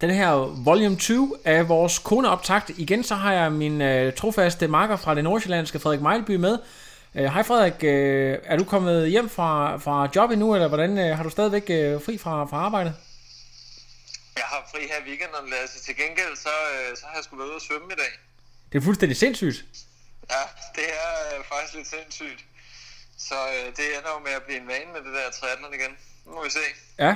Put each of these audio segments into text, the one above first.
den her volume 2 af vores koneoptakt. Igen så har jeg min øh, trofaste marker fra det nordsjællandske Frederik Mejlby med. Øh, Hej Frederik, øh, er du kommet hjem fra, fra job endnu, eller hvordan øh, har du stadigvæk øh, fri fra, fra arbejde? Jeg har fri her i weekenden, Lasse. Til gengæld, så, øh, så har jeg skulle være ude og svømme i dag. Det er fuldstændig sindssygt. Ja, det er øh, faktisk lidt sindssygt. Så øh, det ender jo med at blive en vane med det der triathlon igen. Nu må vi se. Ja.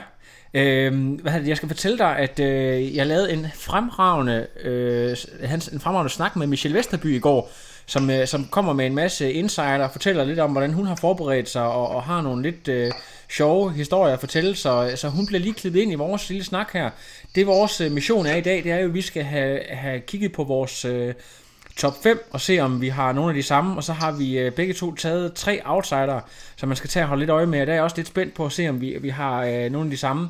Øh, hvad det? Jeg skal fortælle dig, at øh, jeg lavede en fremragende, øh, hans, en fremragende snak med Michelle Vesterby i går, som, øh, som kommer med en masse insider og fortæller lidt om, hvordan hun har forberedt sig og, og har nogle lidt øh, sjove historier at fortælle, så, så hun bliver lige klippet ind i vores lille snak her. Det vores øh, mission er i dag, det er jo, at vi skal have, have kigget på vores øh, top 5 og se, om vi har nogle af de samme, og så har vi øh, begge to taget tre outsider, som man skal tage og holde lidt øje med, og der er jeg også lidt spændt på at se, om vi, vi har øh, nogle af de samme.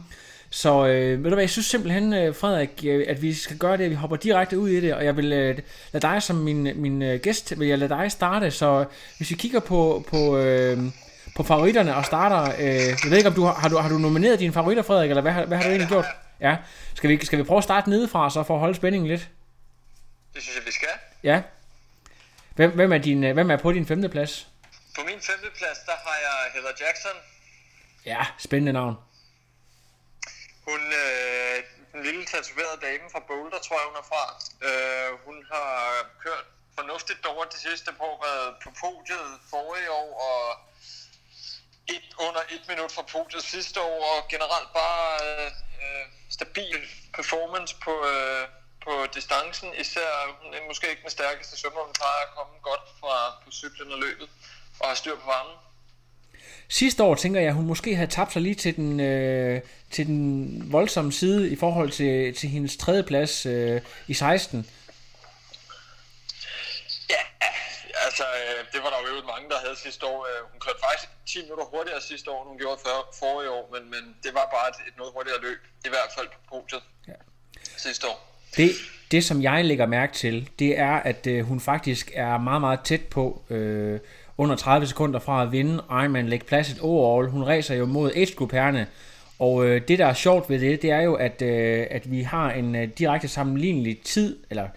Så øh, ved du hvad, jeg synes simpelthen, øh, Frederik, øh, at vi skal gøre det, at vi hopper direkte ud i det, og jeg vil øh, lade dig som min, min øh, gæst, vil jeg lade dig starte, så hvis vi kigger på, på, øh, på favoritterne og starter, øh, jeg ved ikke om du har, har, du, har du nomineret dine favoritter, Frederik, eller hvad, hvad har du egentlig gjort? Ja, skal vi, skal vi prøve at starte nedefra, så for at holde spændingen lidt? Det synes jeg, vi skal. Ja. Hvem, hvem, er, din, øh, hvem er på din femte plads? På min femte plads, der har jeg Heather Jackson. Ja, spændende navn. Hun, øh, den lille tatoverede dame fra Boulder, tror jeg, hun er fra. Øh, hun har kørt fornuftigt over de sidste par år, været på podiet forrige år, og et, under et minut fra podiet sidste år, og generelt bare øh, øh, stabil performance på, øh, på distancen. Især hun er måske ikke den stærkeste svømmer, hun plejer at komme godt fra på cyklen og løbet, og har styr på varmen. Sidste år tænker jeg, at hun måske havde tabt sig lige til den, øh, til den voldsomme side i forhold til, til hendes tredje plads øh, i 16. Ja, altså øh, det var der jo mange, der havde sidste år. Øh, Hun kørte faktisk 10 minutter hurtigere sidste år, end hun gjorde før, forrige år, men, men det var bare et, et noget hurtigere løb, i hvert fald på podiet Ja. sidste år. Det, det, som jeg lægger mærke til, det er, at øh, hun faktisk er meget, meget tæt på øh, under 30 sekunder fra at vinde Ironman Lake Placid overall. Hun racer jo mod age group og øh, det, der er sjovt ved det, det er jo, at, øh, at vi har en øh, direkte sammenlignelig tid, eller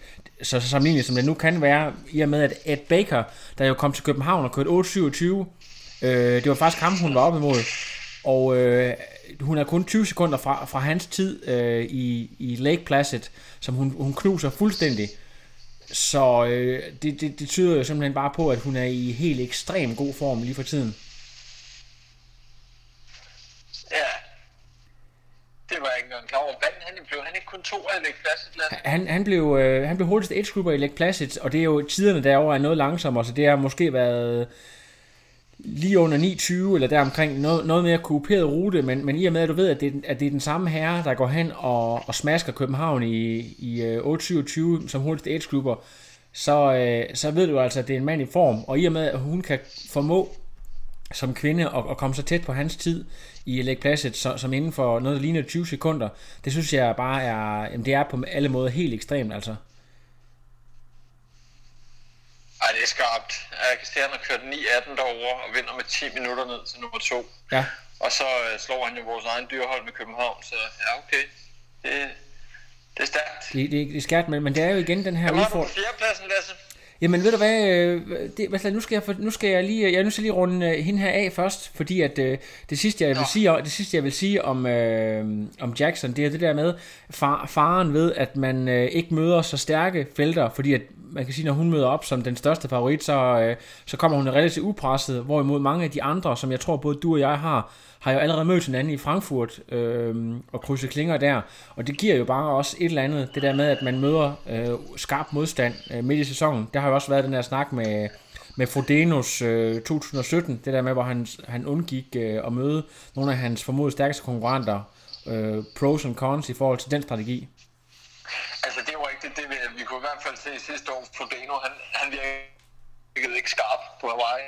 så, så sammenlignelig som det nu kan være, i og med, at Ed Baker, der jo kom til København og kørte 8.27, øh, det var faktisk ham, hun var op imod. Og øh, hun er kun 20 sekunder fra, fra hans tid øh, i, i Lake Placid, som hun, hun knuser fuldstændig. Så øh, det, det, det tyder jo simpelthen bare på, at hun er i helt ekstrem god form lige for tiden. Ja, det var jeg ikke engang klar over. Vandt han blev han ikke kun to af Lake Placid land? Han, han, blev, øh, han blev hurtigst age grupper i Lake Placid, og det er jo tiderne derovre er noget langsommere, så det har måske været lige under 9.20 eller deromkring, noget, noget mere kuperet rute, men, men i og med, at du ved, at det, at det er den samme herre, der går hen og, og smasker København i, i øh, 8.27 som hurtigste age så, øh, så ved du altså, at det er en mand i form, og i og med, at hun kan formå som kvinde at, at komme så tæt på hans tid i Lake Placid, så, som inden for noget, der ligner 20 sekunder, det synes jeg bare er, jamen det er på alle måder helt ekstremt, altså. Ej, det er skarpt. Han har kørt 9-18 derovre og vinder med 10 minutter ned til nummer to. Ja, Og så øh, slår han jo vores egen dyrhold med København, så ja, okay. Det, det er stærkt. det, det, det er skært, men, men det er jo igen den her Hvem har du på udfordring. fjerdepladsen, Lasse? Jamen ved du hvad, øh, det, hvad nu skal jeg, nu skal jeg lige, jeg er nødt til lige runde øh, hende her af først, fordi at det sidste jeg vil Nå. sige, det sidste jeg vil sige om øh, om Jackson, det er det der med far, faren ved, at man øh, ikke møder så stærke felter, fordi at man kan sige, når hun møder op som den største favorit, så, øh, så kommer hun relativt upresset, hvorimod mange af de andre, som jeg tror både du og jeg har, har jo allerede mødt hinanden i Frankfurt øh, og krydset klinger der, og det giver jo bare også et eller andet, det der med, at man møder øh, skarp modstand øh, midt i sæsonen. Der har jo også været den der snak med, med Frodenos øh, 2017, det der med, hvor han, han undgik øh, at møde nogle af hans formodet stærkeste konkurrenter, øh, pros and cons i forhold til den strategi. Altså det var rigtigt det det hvert fald se sidste år, Frodeno, han, han virkede ikke skarp på Hawaii.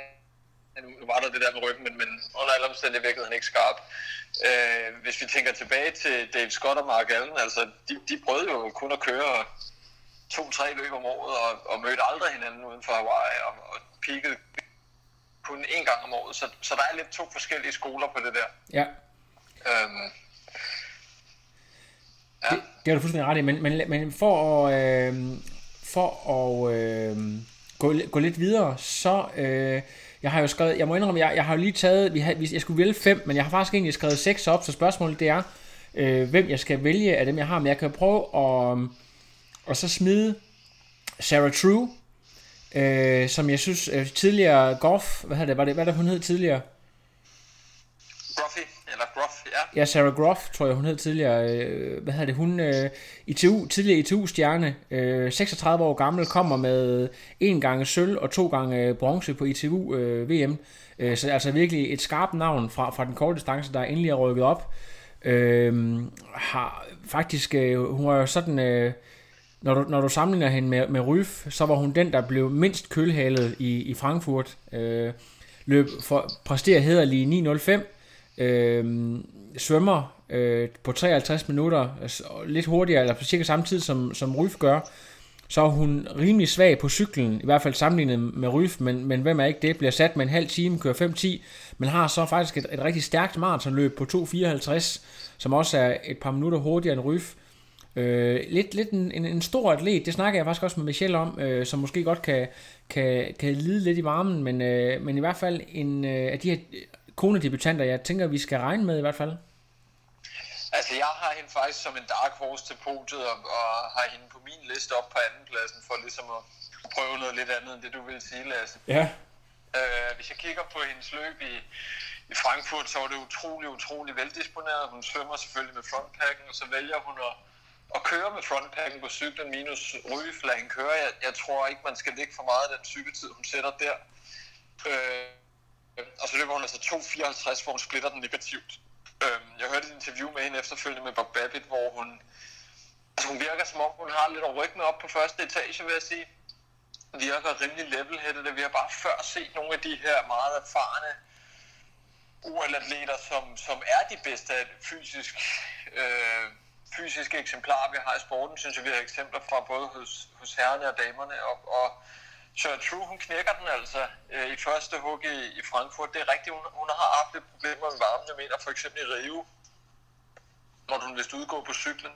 Nu var der det der med ryggen, men, men under alle omstændigheder virkede han ikke skarp. Øh, hvis vi tænker tilbage til Dave Scott og Mark Allen, altså de, de prøvede jo kun at køre to-tre løb om året, og, og mødte aldrig hinanden uden for Hawaii, og, og peakede kun én gang om året. Så, så der er lidt to forskellige skoler på det der. Ja. Øhm, Ja. Det, det er du fuldstændig ret i, men, men, men for at, øh, for at øh, gå, gå lidt videre, så... Øh, jeg har jo skrevet, jeg må indrømme, jeg, jeg har jo lige taget, vi har, jeg skulle vælge fem, men jeg har faktisk egentlig skrevet seks op, så spørgsmålet det er, øh, hvem jeg skal vælge af dem, jeg har, men jeg kan prøve at, og så smide Sarah True, øh, som jeg synes øh, tidligere Goff, hvad, det, var det, hvad der hun hed tidligere? Gruff, ja. Ja, Sarah Groff, tror jeg, hun hed tidligere. Øh, hvad hedder det? Hun, øh, ITU, tidligere ITU-stjerne, øh, 36 år gammel, kommer med en gange sølv og to gange bronze på ITU øh, VM. Øh, så altså virkelig et skarpt navn fra, fra den korte distance, der endelig er rykket op. Øh, har faktisk, øh, hun var jo sådan... Øh, når du, når du sammenligner hende med, med Ryf, så var hun den, der blev mindst kølhalet i, i Frankfurt. Øh, løb for, præsterer hederlig 9.05, øh, svømmer øh, på 53 minutter, altså, lidt hurtigere, eller på cirka samme tid som, som Ryf gør, så er hun rimelig svag på cyklen, i hvert fald sammenlignet med Ryf, men, men hvem er ikke det? Bliver sat med en halv time, kører 5-10, men har så faktisk et, et rigtig stærkt maratonløb på 2.54, som også er et par minutter hurtigere end Ryf. Øh, lidt lidt en, en, en stor atlet, det snakker jeg faktisk også med Michelle om, øh, som måske godt kan, kan, kan lide lidt i varmen, men, øh, men i hvert fald en øh, af de her konedebutanter, jeg tænker, vi skal regne med i hvert fald. Altså, jeg har hende faktisk som en dark horse til podiet, og, og har hende på min liste op på andenpladsen, for ligesom at prøve noget lidt andet end det, du vil sige, Lasse. Ja. Øh, hvis jeg kigger på hendes løb i, i Frankfurt, så var det utrolig, utrolig veldisponeret. Hun svømmer selvfølgelig med frontpacken, og så vælger hun at, at køre med frontpacken på cyklen minus rygeflagen køre. Jeg, jeg tror ikke, man skal lægge for meget af den cykeltid, hun sætter der. Øh, Øhm, og så løber hun altså 2.54, hvor hun splitter den negativt. Øh, jeg hørte et interview med hende efterfølgende med Bob Babbitt, hvor hun, altså hun virker som om, hun har lidt ryggen op på første etage, vil jeg sige. Virker rimelig level-headed. Vi har bare før set nogle af de her meget erfarne OL-atleter, som, som er de bedste fysisk, øh, fysiske eksemplarer, vi har i sporten, synes jeg, vi har eksempler fra både hos, hos herrerne og damerne. Og, og så True, hun knækker den altså øh, i første hug i, i Frankfurt. Det er rigtigt, hun, hun har haft lidt problemer med varmen, jeg mener for eksempel i Rio, når hun vist udgå på cyklen.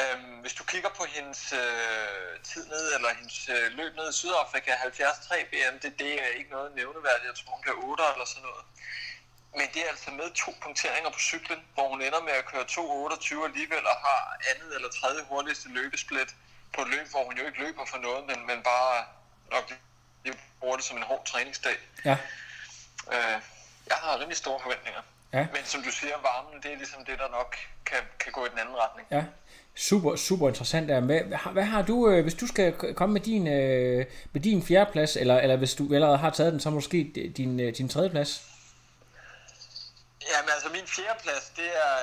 Øhm, hvis du kigger på hendes øh, tid ned, eller hendes øh, løb ned i Sydafrika, 73 BM, det, det er ikke noget nævneværdigt. Jeg tror, hun bliver 8 eller sådan noget. Men det er altså med to punkteringer på cyklen, hvor hun ender med at køre 2.28 alligevel og har andet eller tredje hurtigste løbesplit på et løb, hvor hun jo ikke løber for noget, men, men bare nok lige bruger det som en hård træningsdag. Ja. Øh, jeg har rimelig store forventninger. Ja. Men som du siger, varmen, det er ligesom det, der nok kan, kan gå i den anden retning. Ja. Super, super interessant. Der. Hvad, hvad, har du, øh, hvis du skal komme med din, øh, med din fjerdeplads, eller, eller hvis du allerede har taget den, så måske din, øh, din tredjeplads? Jamen altså, min fjerdeplads, det er,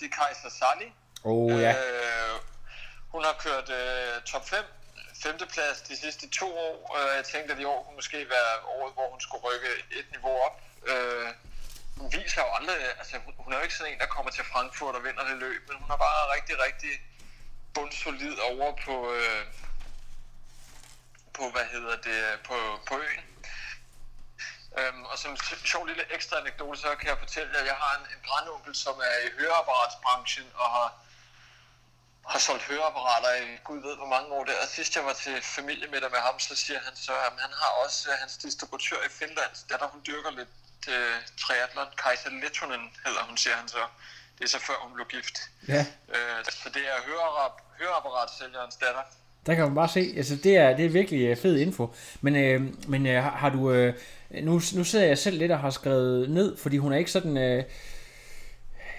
det er Kaiser Sally. Oh, ja. Øh, hun har kørt øh, top 5, femteplads de sidste to år. Øh, jeg tænkte, at i år kunne måske være året, hvor hun skulle rykke et niveau op. Øh, hun viser jo aldrig, altså hun, hun er jo ikke sådan en, der kommer til Frankfurt og vinder det løb, men hun er bare rigtig, rigtig bundsolid over på, øh, på hvad hedder det, på, på øen. Øhm, og som sjov lille ekstra anekdote, så kan jeg fortælle jer, at jeg har en, en grandonkel, som er i høreapparatsbranchen og har, har solgt høreapparater i gud ved hvor mange år der. Og sidst jeg var til familiemiddag med ham, så siger han så, at han har også uh, hans distributør i Finland, der der hun dyrker lidt uh, triathlon. Kajsa Lettonen hedder hun, siger han så. Det er så før hun blev gift. Ja. Uh, så det er høreapparatsælgerens høreapparatsælgerens datter. Der kan man bare se, altså det er, det er virkelig fed info. Men, øh, men øh, har, har du, øh, nu, nu sidder jeg selv lidt og har skrevet ned, fordi hun er ikke sådan, øh,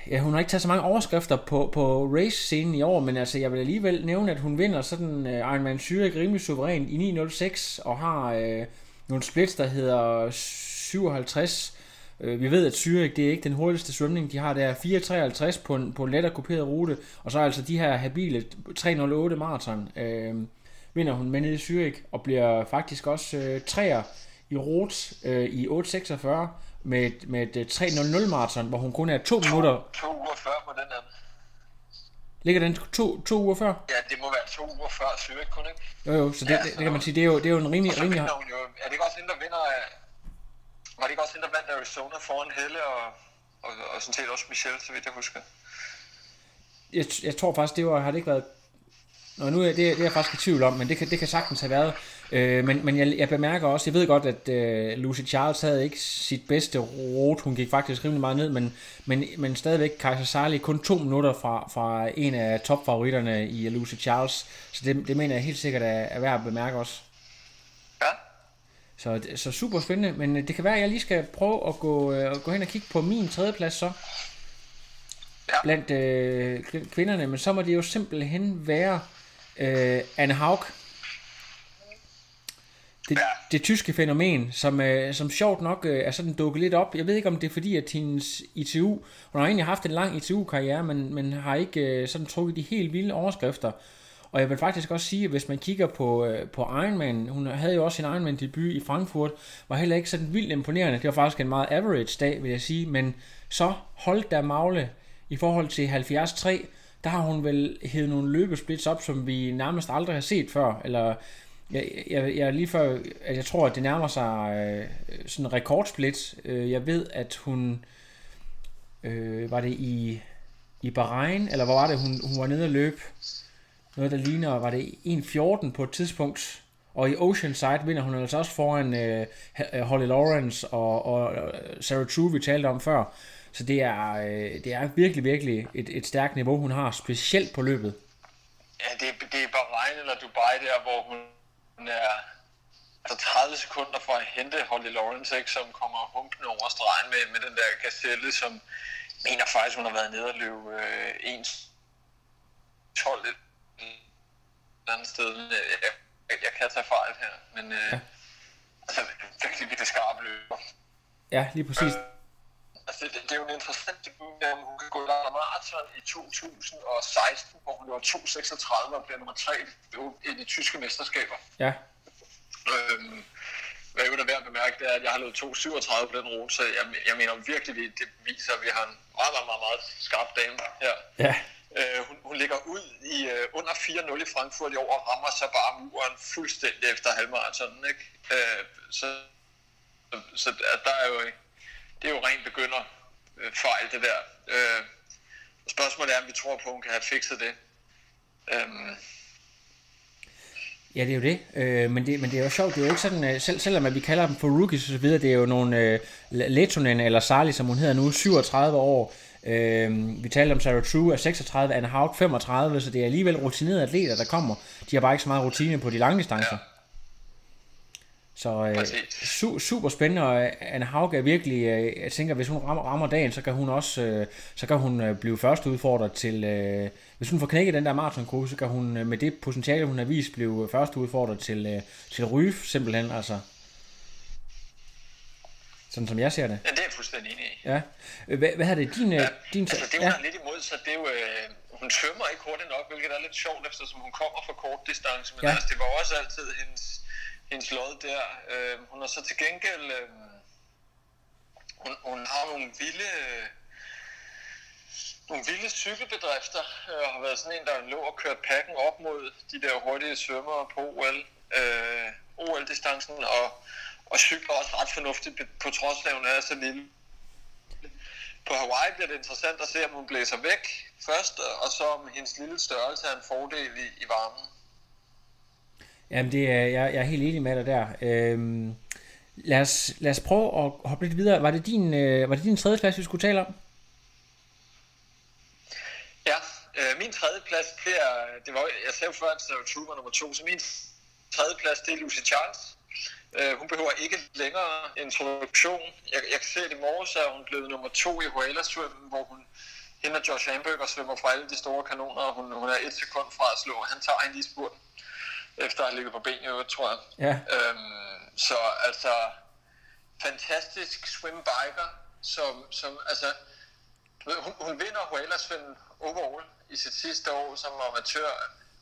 ja, hun har ikke taget så mange overskrifter på, på race-scenen i år, men altså jeg vil alligevel nævne, at hun vinder sådan øh, Ironman Zürich rimelig suverænt i 9.06, og har øh, nogle splits, der hedder 57, Øh, vi ved, at Zürich, det er ikke den hurtigste svømning, de har der 4.53 på en, på en let og kuperet rute, og så altså de her habile 3.08 maraton. Øh, vinder hun med nede i Zürich, og bliver faktisk også øh, træer i rot øh, i 8.46 med, med et 3.00 maraton, hvor hun kun er to, to minutter. To uger før på den anden. Ligger den to, to uger før? Ja, det må være to uger før Zürich, kun ikke? Jo, jo, så det, det, det kan man sige, det er jo, det er jo en rimelig... Og så rimelig hun jo, er det ikke også hende, der vinder af, var det ikke også hende, der vandt Arizona foran Helle og, og, og sådan set også Michelle, så vidt jeg husker? jeg, jeg tror faktisk, det var, har det ikke været... Nå, nu er det, det er jeg faktisk i tvivl om, men det kan, det kan sagtens have været. Øh, men men jeg, jeg bemærker også, jeg ved godt, at øh, Lucy Charles havde ikke sit bedste rot. Hun gik faktisk rimelig meget ned, men, men, men stadigvæk Kaiser Sarli kun to minutter fra, fra en af topfavoritterne i Lucy Charles. Så det, det mener jeg helt sikkert er, er værd at bemærke også. Ja, Så, så super spændende, men det kan være, at jeg lige skal prøve at gå, øh, at gå hen og kigge på min tredjeplads så. Ja. Blandt øh, kvinderne, men så må det jo simpelthen være øh, Anne Haug. Det, det tyske fænomen, som, øh, som sjovt nok øh, er sådan dukket lidt op. Jeg ved ikke, om det er fordi, at hendes ITU, hun har egentlig haft en lang ITU-karriere, men, men har ikke øh, sådan trukket de helt vilde overskrifter. Og jeg vil faktisk også sige, at hvis man kigger på, øh, på Ironman, hun havde jo også sin Ironman-debut i Frankfurt, var heller ikke sådan vildt imponerende. Det var faktisk en meget average dag, vil jeg sige. Men så holdt der Magle i forhold til 73, der har hun vel hævet nogle løbesplits op, som vi nærmest aldrig har set før. Eller jeg, jeg, jeg er lige før, at jeg tror, at det nærmer sig øh, sådan en rekordsplit. Øh, jeg ved, at hun, øh, var det i, i Bahrain, eller hvor var det, hun, hun var nede og løb? Noget, der ligner, var det 1.14 på et tidspunkt. Og i Oceanside vinder hun altså også foran øh, Holly Lawrence og, og Sarah True, vi talte om før. Så det er, øh, det er virkelig, virkelig et, et stærkt niveau, hun har, specielt på løbet. ja det, er- det er Bahrain eller Dubai der, hvor hun er altså 30 sekunder fra at hente Holly Lawrence, ikke, som kommer humpende over stregen med, med den der gazelle, som mener faktisk, hun har været nede og løbe øh, 1 12 et andet sted. Jeg, jeg, jeg kan tage fejl her, men øh, ja. altså, virkelig, virkelig skarp løber. Ja, lige præcis. Altså, det, det er jo en interessant debut, hun kan gå i London Marathon i 2016, hvor hun løber 2.36 og bliver nummer 3 i de tyske mesterskaber. Ja, Øhm, hvad jeg da værd at bemærke, det er, at jeg har løbet 2.37 på den rute, så jeg, jeg mener virkelig, det, det viser, at vi har en meget, meget, meget, meget skarp dame her. ja, Øh, hun, hun ligger ud i øh, under 4-0 i Frankfurt i år og rammer så bare muren fuldstændig efter halvmaratonen, ikke? Øh, så, så, så der er jo, det er jo rent begynder øh, fejl, det der. Øh, spørgsmålet er, om vi tror på, at hun kan have fikset det. Øhm, Ja, det er jo det. Øh, men, det men det er jo sjovt. Det er jo ikke sådan, øh, selv, selvom at vi kalder dem for rookies og så videre, det er jo nogle øh, Letonen eller Sarli, som hun hedder nu, 37 år. Øh, vi talte om Sarah True er 36, Anna Haug 35, så det er alligevel rutinerede atleter, der kommer. De har bare ikke så meget rutine på de lange distancer. Ja. Så øh, su- super spændende, og øh, Anna Haug er virkelig, øh, jeg tænker, hvis hun rammer, rammer dagen, så kan hun også, øh, så kan hun øh, blive første udfordrer til, øh, hvis hun får knækket den der maratonkurve, så kan hun øh, med det potentiale, hun har vist, blive første udfordrer til, øh, til Ryf, simpelthen, altså. Sådan som jeg ser det. ja, det er jeg fuldstændig enig i. Ja. Hvad, hvad er det, din, øh, din, Altså det, hun ja, har lidt imod sig, det er jo, øh, hun svømmer ikke hurtigt nok, hvilket er lidt sjovt, eftersom hun kommer fra kort distance, men Ja. ja. altså, det var også altid hendes, hendes lod der. Øh, hun har så til gengæld, øh, hun, hun har nogle vilde, øh, nogle vilde cykelbedrifter, øh, og har været sådan en, der lå og kørte pakken op mod de der hurtige svømmere på OL, øh, OL-distancen, og, og cykler også ret fornuftigt, på trods af, at hun er så lille. På Hawaii bliver det interessant at se, om hun blæser væk først, og så om hendes lille størrelse er en fordel i, i varmen. Jamen, det er, jeg, jeg er helt enig med dig der. Øhm, lad, os, lad os prøve at hoppe lidt videre. Var det din, øh, var det din tredje plads, vi skulle tale om? Ja, øh, min tredje plads, det er, det var, jeg sagde jo før, at det var Truman nummer to, så min tredje plads, det er Lucy Charles. Øh, hun behøver ikke længere introduktion. Jeg, jeg kan se, at i morges er hun blevet nummer to i Whaler-svømmen, hvor hun hende og Josh Hamburger svømmer fra alle de store kanoner, og hun, hun er et sekund fra at slå. Han tager hende lige i spurten, efter at have ligget på ben i øvrigt, tror jeg. Ja. Øhm, så altså, fantastisk swimbiker. som, som altså, hun, hun vinder Walersvend overall i sit sidste år som amatør.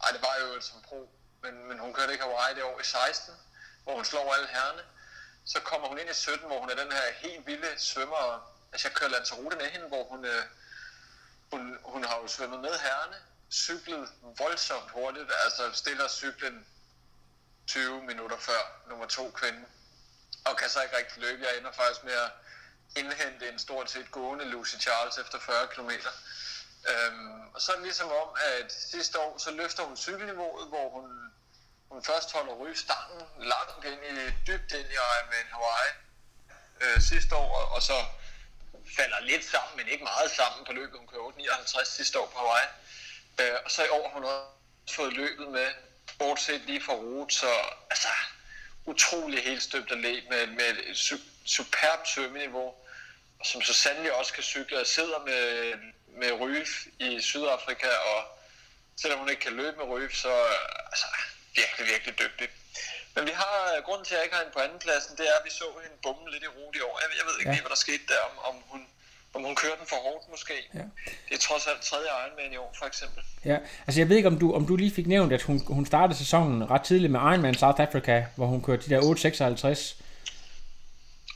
Ej, det var jo som pro, men, men hun kørte ikke Hawaii det år i 16, hvor hun slår alle herrene. Så kommer hun ind i 17, hvor hun er den her helt vilde svømmer. Altså, jeg kører Lanzarote med hende, hvor hun, øh, hun, hun har jo svømmet med herrene, cyklet voldsomt hurtigt, altså stiller cyklen 20 minutter før nummer to kvinde, og kan så ikke rigtig løbe. Jeg ender faktisk med at indhente en stort set gående Lucy Charles efter 40 km. Øhm, og så er det ligesom om, at sidste år, så løfter hun cykelniveauet, hvor hun, hun først holder rygestangen langt ind i, dybt ind i Ironman Hawaii øh, sidste år, og, og så falder lidt sammen, men ikke meget sammen på løbet. Hun kører 859 sidste år på Hawaii. Øh, og så i år har hun også fået løbet med, bortset lige fra rute, så altså, utrolig helt støbt løb med, med et su- superbt svømmeniveau, og som så sandelig også kan cykle. Jeg sidder med, med Ryf i Sydafrika, og selvom hun ikke kan løbe med Ryf, så altså, virkelig, virkelig dygtig. Men vi har, grunden til, at jeg ikke har hende på andenpladsen, det er, at vi så hende bumme lidt i rute i år. Jeg, jeg ved ikke Ja. lige, hvad der skete der, om, om hun om hun kører den for hårdt måske. Ja. Det er trods alt tredje Ironman i år, for eksempel. Ja, altså jeg ved ikke, om du, om du lige fik nævnt, at hun, hun startede sæsonen ret tidligt med Ironman South Africa, hvor hun kørte de der 8.56.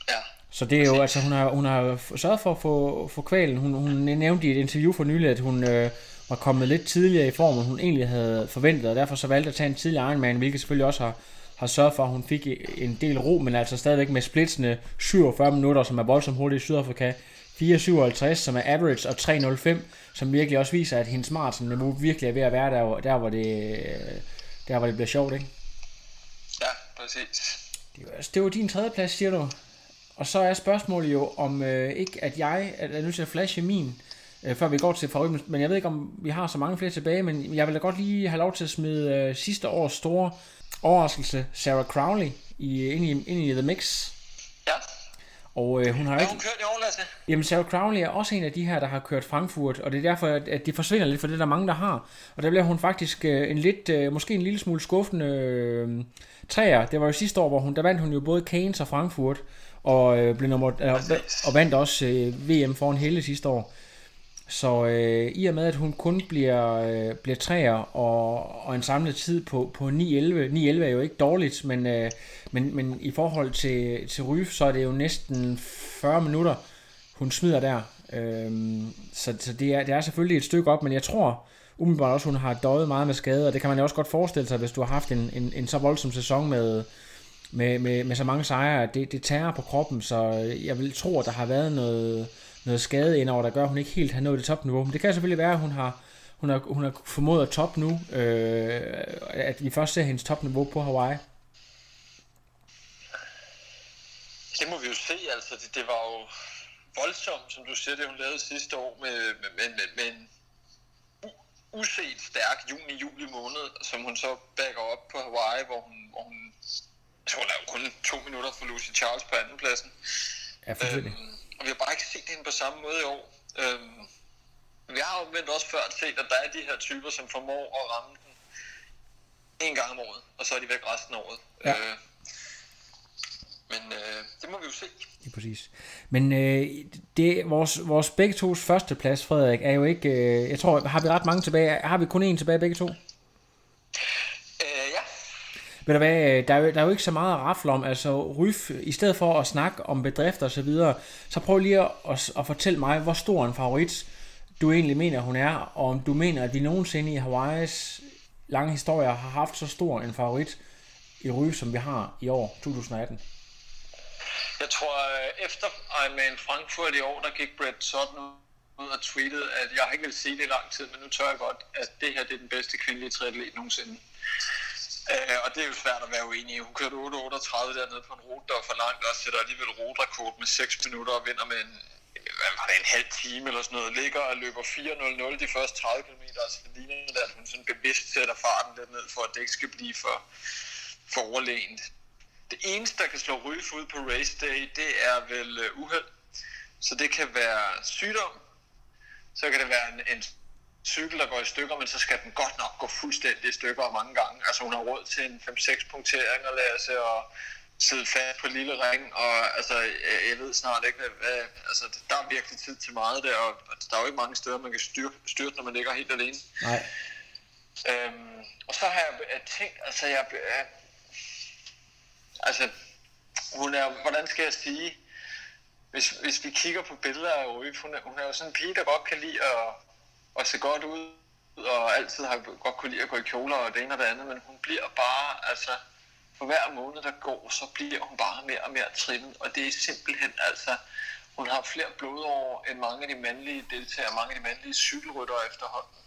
Ja, Så det er jo, altså hun har, hun har sørget for at få, få kvalen. Hun, hun nævnte i et interview for nylig, at hun øh, var kommet lidt tidligere i form, end hun egentlig havde forventet, og derfor så valgte at tage en tidlig Ironman, hvilket selvfølgelig også har, har sørget for, at hun fik en del ro, men altså stadigvæk med splitsende 47 minutter, som er voldsomt hurtigt i Sydafrika, 4.57, som er average, og 3.05, som virkelig også viser, at hendes maraton-niveau virkelig er ved at være der, der, hvor det, der, hvor det bliver sjovt, ikke? ja, præcis. Det var, det var din tredje plads, siger du. Og så er spørgsmålet jo, om øh, ikke at jeg er nødt til at flashe min, øh, før vi går til favoritten. Men jeg ved ikke, om vi har så mange flere tilbage, men jeg vil da godt lige have lov til at smide øh, sidste års store overraskelse, Sarah Crowley, i, ind, i, ind i The Mix. Ja, Og øh, hun har har ikke... hun kørt i år, Lasse? Jamen, Sarah Crowley er også en af de her, der har kørt Frankfurt, og det er derfor, at, at de forsvinder lidt, for det er der mange, der har. Og der bliver hun faktisk øh, en lidt, øh, måske en lille smule skuffende øh, træer. Det var jo sidste år, hvor hun, der vandt hun jo både Keynes og Frankfurt, og, øh, blev nummer, øh, og vandt også øh, VM foran Helle sidste år. Så øh, i og med, at hun kun bliver, øh, bliver træer og, og en samlet tid på, på 9-11. 9-11 er jo ikke dårligt, men, øh, men, men i forhold til, til Ryf, så er det jo næsten 40 minutter, hun smider der. Øh, så så det, er, det er selvfølgelig et stykke op, men jeg tror umiddelbart også, hun har døjet meget med skade, og det kan man jo også godt forestille sig, hvis du har haft en, en, en så voldsom sæson med, med, med, med så mange sejre, at det, det tærer på kroppen, så øh, jeg vil tro, at der har været noget, noget skade indover, der gør, at hun ikke helt har nået det topniveau. Men det kan selvfølgelig være, at hun har, hun har, hun har formået at top nu, øh, at vi først ser hendes topniveau på Hawaii. Det må vi jo se, altså. Det, det var jo voldsomt, som du siger, det hun lavede sidste år med, med, med, med, med en uset stærk juni-juli måned, som hun så backer op på Hawaii, hvor hun, hvor hun så hun lavede kun to minutter for Lucy Charles på andenpladsen. Ja, fuldstændig. Øhm, vi har bare ikke set hende på samme måde i år. Øhm, vi har jo vendt også før set, at der er de her typer, som formår at ramme den en gang om året, og så er de væk resten af året. Ja. Øh, men øh, det må vi jo se. Lige præcis. Men øh, det, vores, vores begge tos første plads, Frederik, er jo ikke... Øh, jeg tror, har vi ret mange tilbage? Har vi kun én tilbage begge to? Ved du hvad, øh, der er, jo, der er jo ikke så meget at rafle om. Altså, Ryf, i stedet for at snakke om bedrifter og så videre, så prøv lige at, at, at fortælle mig, hvor stor en favorit du egentlig mener, hun er, og om du mener, at vi nogensinde i Hawaiis lange historie har haft så stor en favorit i Ryf, som vi har i år, 2018. jeg tror, øh, efter Ironman Frankfurt i år, der gik Brett Sutton ud og tweetede, at jeg ikke vil sige det i lang tid, men nu tør jeg godt, at det her det er den bedste kvindelige triatlet nogensinde. Øh, og det er jo svært at være uenig i. Hun kørte 8.38 dernede på en rute, der var for langt, og sætter alligevel rotrekord med 6 minutter og vinder med en, hvad var det, en halv time eller sådan noget. Ligger og løber 4.00 de første 30 km, altså det ligner, at hun sådan bevidst sætter farten lidt ned, for at det ikke skal blive for, for overlænt. Det eneste, der kan slå Ryf ud på race day, det er vel øh, uheld. Så det kan være sygdom, så kan det være en, en cykel, der går i stykker, men så skal den godt nok gå fuldstændig i stykker mange gange. Altså hun har råd til en 5-6 punkteringer, Lasse, og sidde fast på lille ring, og altså, jeg, jeg ved snart ikke, hvad, altså, der er virkelig tid til meget der, og der er jo ikke mange steder, man kan styrte, styrte når man ligger helt alene. Nej. Øhm, og så har jeg jeg tænkt, altså jeg, jeg altså, hun er, hvordan skal jeg sige, hvis, hvis vi kigger på billeder af Røf, hun er, hun er jo sådan en pige, der godt kan lide at, at se godt ud, og altid har godt kunne lide at gå i kjoler og det ene og det andet, men hun bliver bare, altså, for hver måned, der går, så bliver hun bare mere og mere trimmet, og det er simpelthen, altså, hun har flere blodår end mange af de mandlige deltagere, mange af de mandlige cykelryttere efterhånden.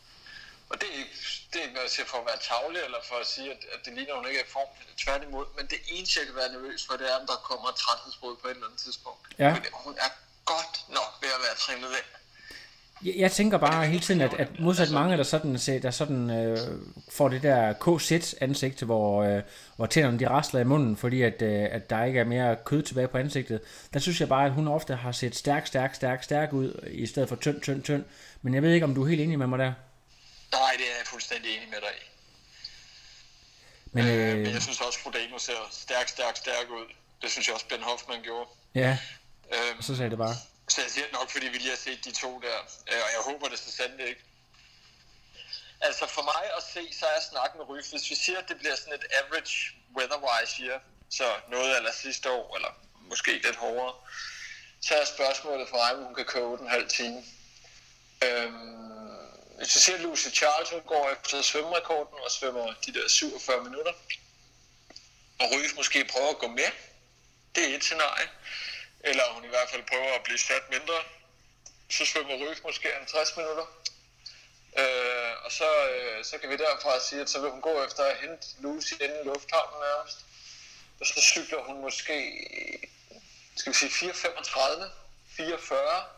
Og det er ikke, det er ikke noget, siger for at være tavlig, eller for at sige, at, at det ligner, at hun ikke er i form. Tværtimod. Men det eneste, jeg kan være nervøs for, det er, om der kommer et træthedsbrud på et eller andet tidspunkt. Ja. Men hun er godt nok ved at være trimmet ind. Jeg, jeg tænker bare hele tiden, at, at modsat mange, der sådan, der sådan øh, får det der KZ ansigt, hvor, øh, hvor tænderne de rasler i munden, fordi at, øh, at der ikke er mere kød tilbage på ansigtet, der synes jeg bare, at hun ofte har set stærk, stærk, stærk, stærk ud, i stedet for tynd, tynd, tynd. Men jeg ved ikke, om du er helt enig med mig der. Nej, det er jeg fuldstændig enig med dig i. Men Øh, men øh, jeg synes også, Frodeno ser stærk, stærk, stærk ud. Det synes jeg også, Ben Hoffman gjorde. ja, Øhm, så sagde det bare. Så jeg siger det nok, fordi vi lige har set de to der, øh, og jeg håber det så sandt ikke. Altså for mig at se, så er snakken med Ryf, hvis vi siger, at det bliver sådan et average weather-wise year, så noget eller sidste år, eller måske lidt hårdere, så er spørgsmålet for mig, om hun kan køre en halv time. Øhm, hvis vi siger, at Lucy Charles hun går efter svømmerekorden og svømmer de der 47 minutter, og Ryf måske prøver at gå med, det er et scenarie. Eller hun i hvert fald prøver at blive sat mindre. Så svømmer Røf måske 50 minutter. Øh, og så, øh, så kan vi derfra sige, at så vil hun gå efter at hente Lucy inden lufthavnen nærmest. Og så cykler hun måske, skal vi sige 4.35, 4.40.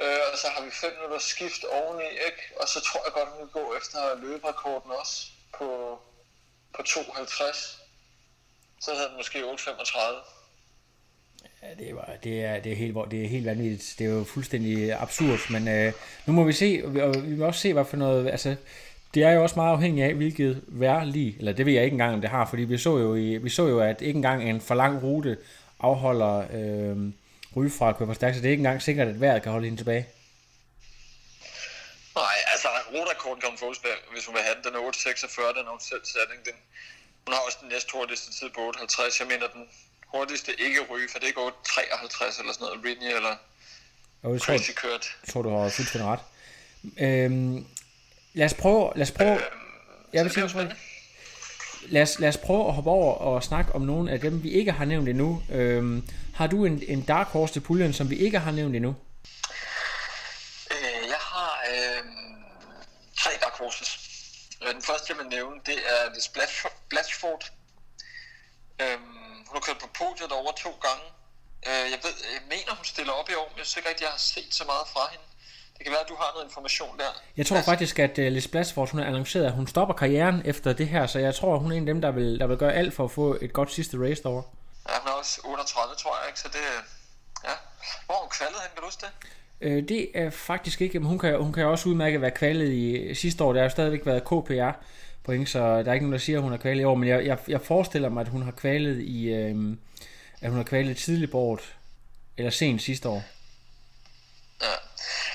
Øh, og så har vi 5 minutter skift oveni, ikke? Og så tror jeg godt, hun vil gå efter løberekorden også på, på 2.50. Så havde den måske 8.35. Ja, det, var, det, er, det, er helt, det er helt vanvittigt. Det er jo fuldstændig absurd, men øh, nu må vi se, og vi- må også se, hvad for noget, altså, det er jo også meget afhængigt af, hvilket vejrlig, eller det ved jeg ikke engang, om det har, fordi vi så jo, i, vi så jo at ikke engang en for lang rute afholder øh, ryge fra at køre for stærkt, så det er ikke engang sikkert, at vejret kan holde hende tilbage. Nej, altså rotakorden kan hun få, hvis hun vil have den. Den er 8.46, den har hun selv sat. Ikke? Den, hun har også den næste hurtigste tid på 8.50. Jeg mener, den hurtigste ikke ryge, for det ikke 8.53 eller sådan noget. Ridney eller Og jeg tror, Crazy kørt. jeg tror, du har fuldstændig ret. Øhm, lad os prøve, lad os prøve, jeg vil det sige, jo spændende. lad os, lad os prøve at hoppe over og snakke om nogle af dem, vi ikke har nævnt endnu. Øhm, har du en, en dark horse til puljen, som vi ikke har nævnt endnu? Øh, jeg har øh, tre dark horses. Øh, Den første, jeg vil nævne, det er Liz Blatchford. Blatchford. Hun har kørt på podiet over to gange. Øh, jeg, ved, jeg mener, hun stiller op i år, men jeg synes ikke rigtig, jeg har set så meget fra hende. Det kan være, at du har noget information der. Jeg tror faktisk, at uh, Liz Blasford, hun har annonceret, at hun stopper karrieren efter det her, så jeg tror, hun er en af dem, der vil, der vil gøre alt for at få et godt sidste race derovre. Ja, hun er også 38, tror jeg, ikke? Så det... Ja. Hvor hun kvaldet hen, kan du huske det? Øh, det er faktisk ikke, men hun kan, hun kan også udmærket være kvalet i sidste år. Der har jo stadigvæk været KPR point, så der er ikke nogen, der siger, at hun har kvalet i år, men jeg, jeg, jeg forestiller mig, at hun har kvalet i, øh, at hun har kvalet tidligt på året, eller sent sidste år. Ja.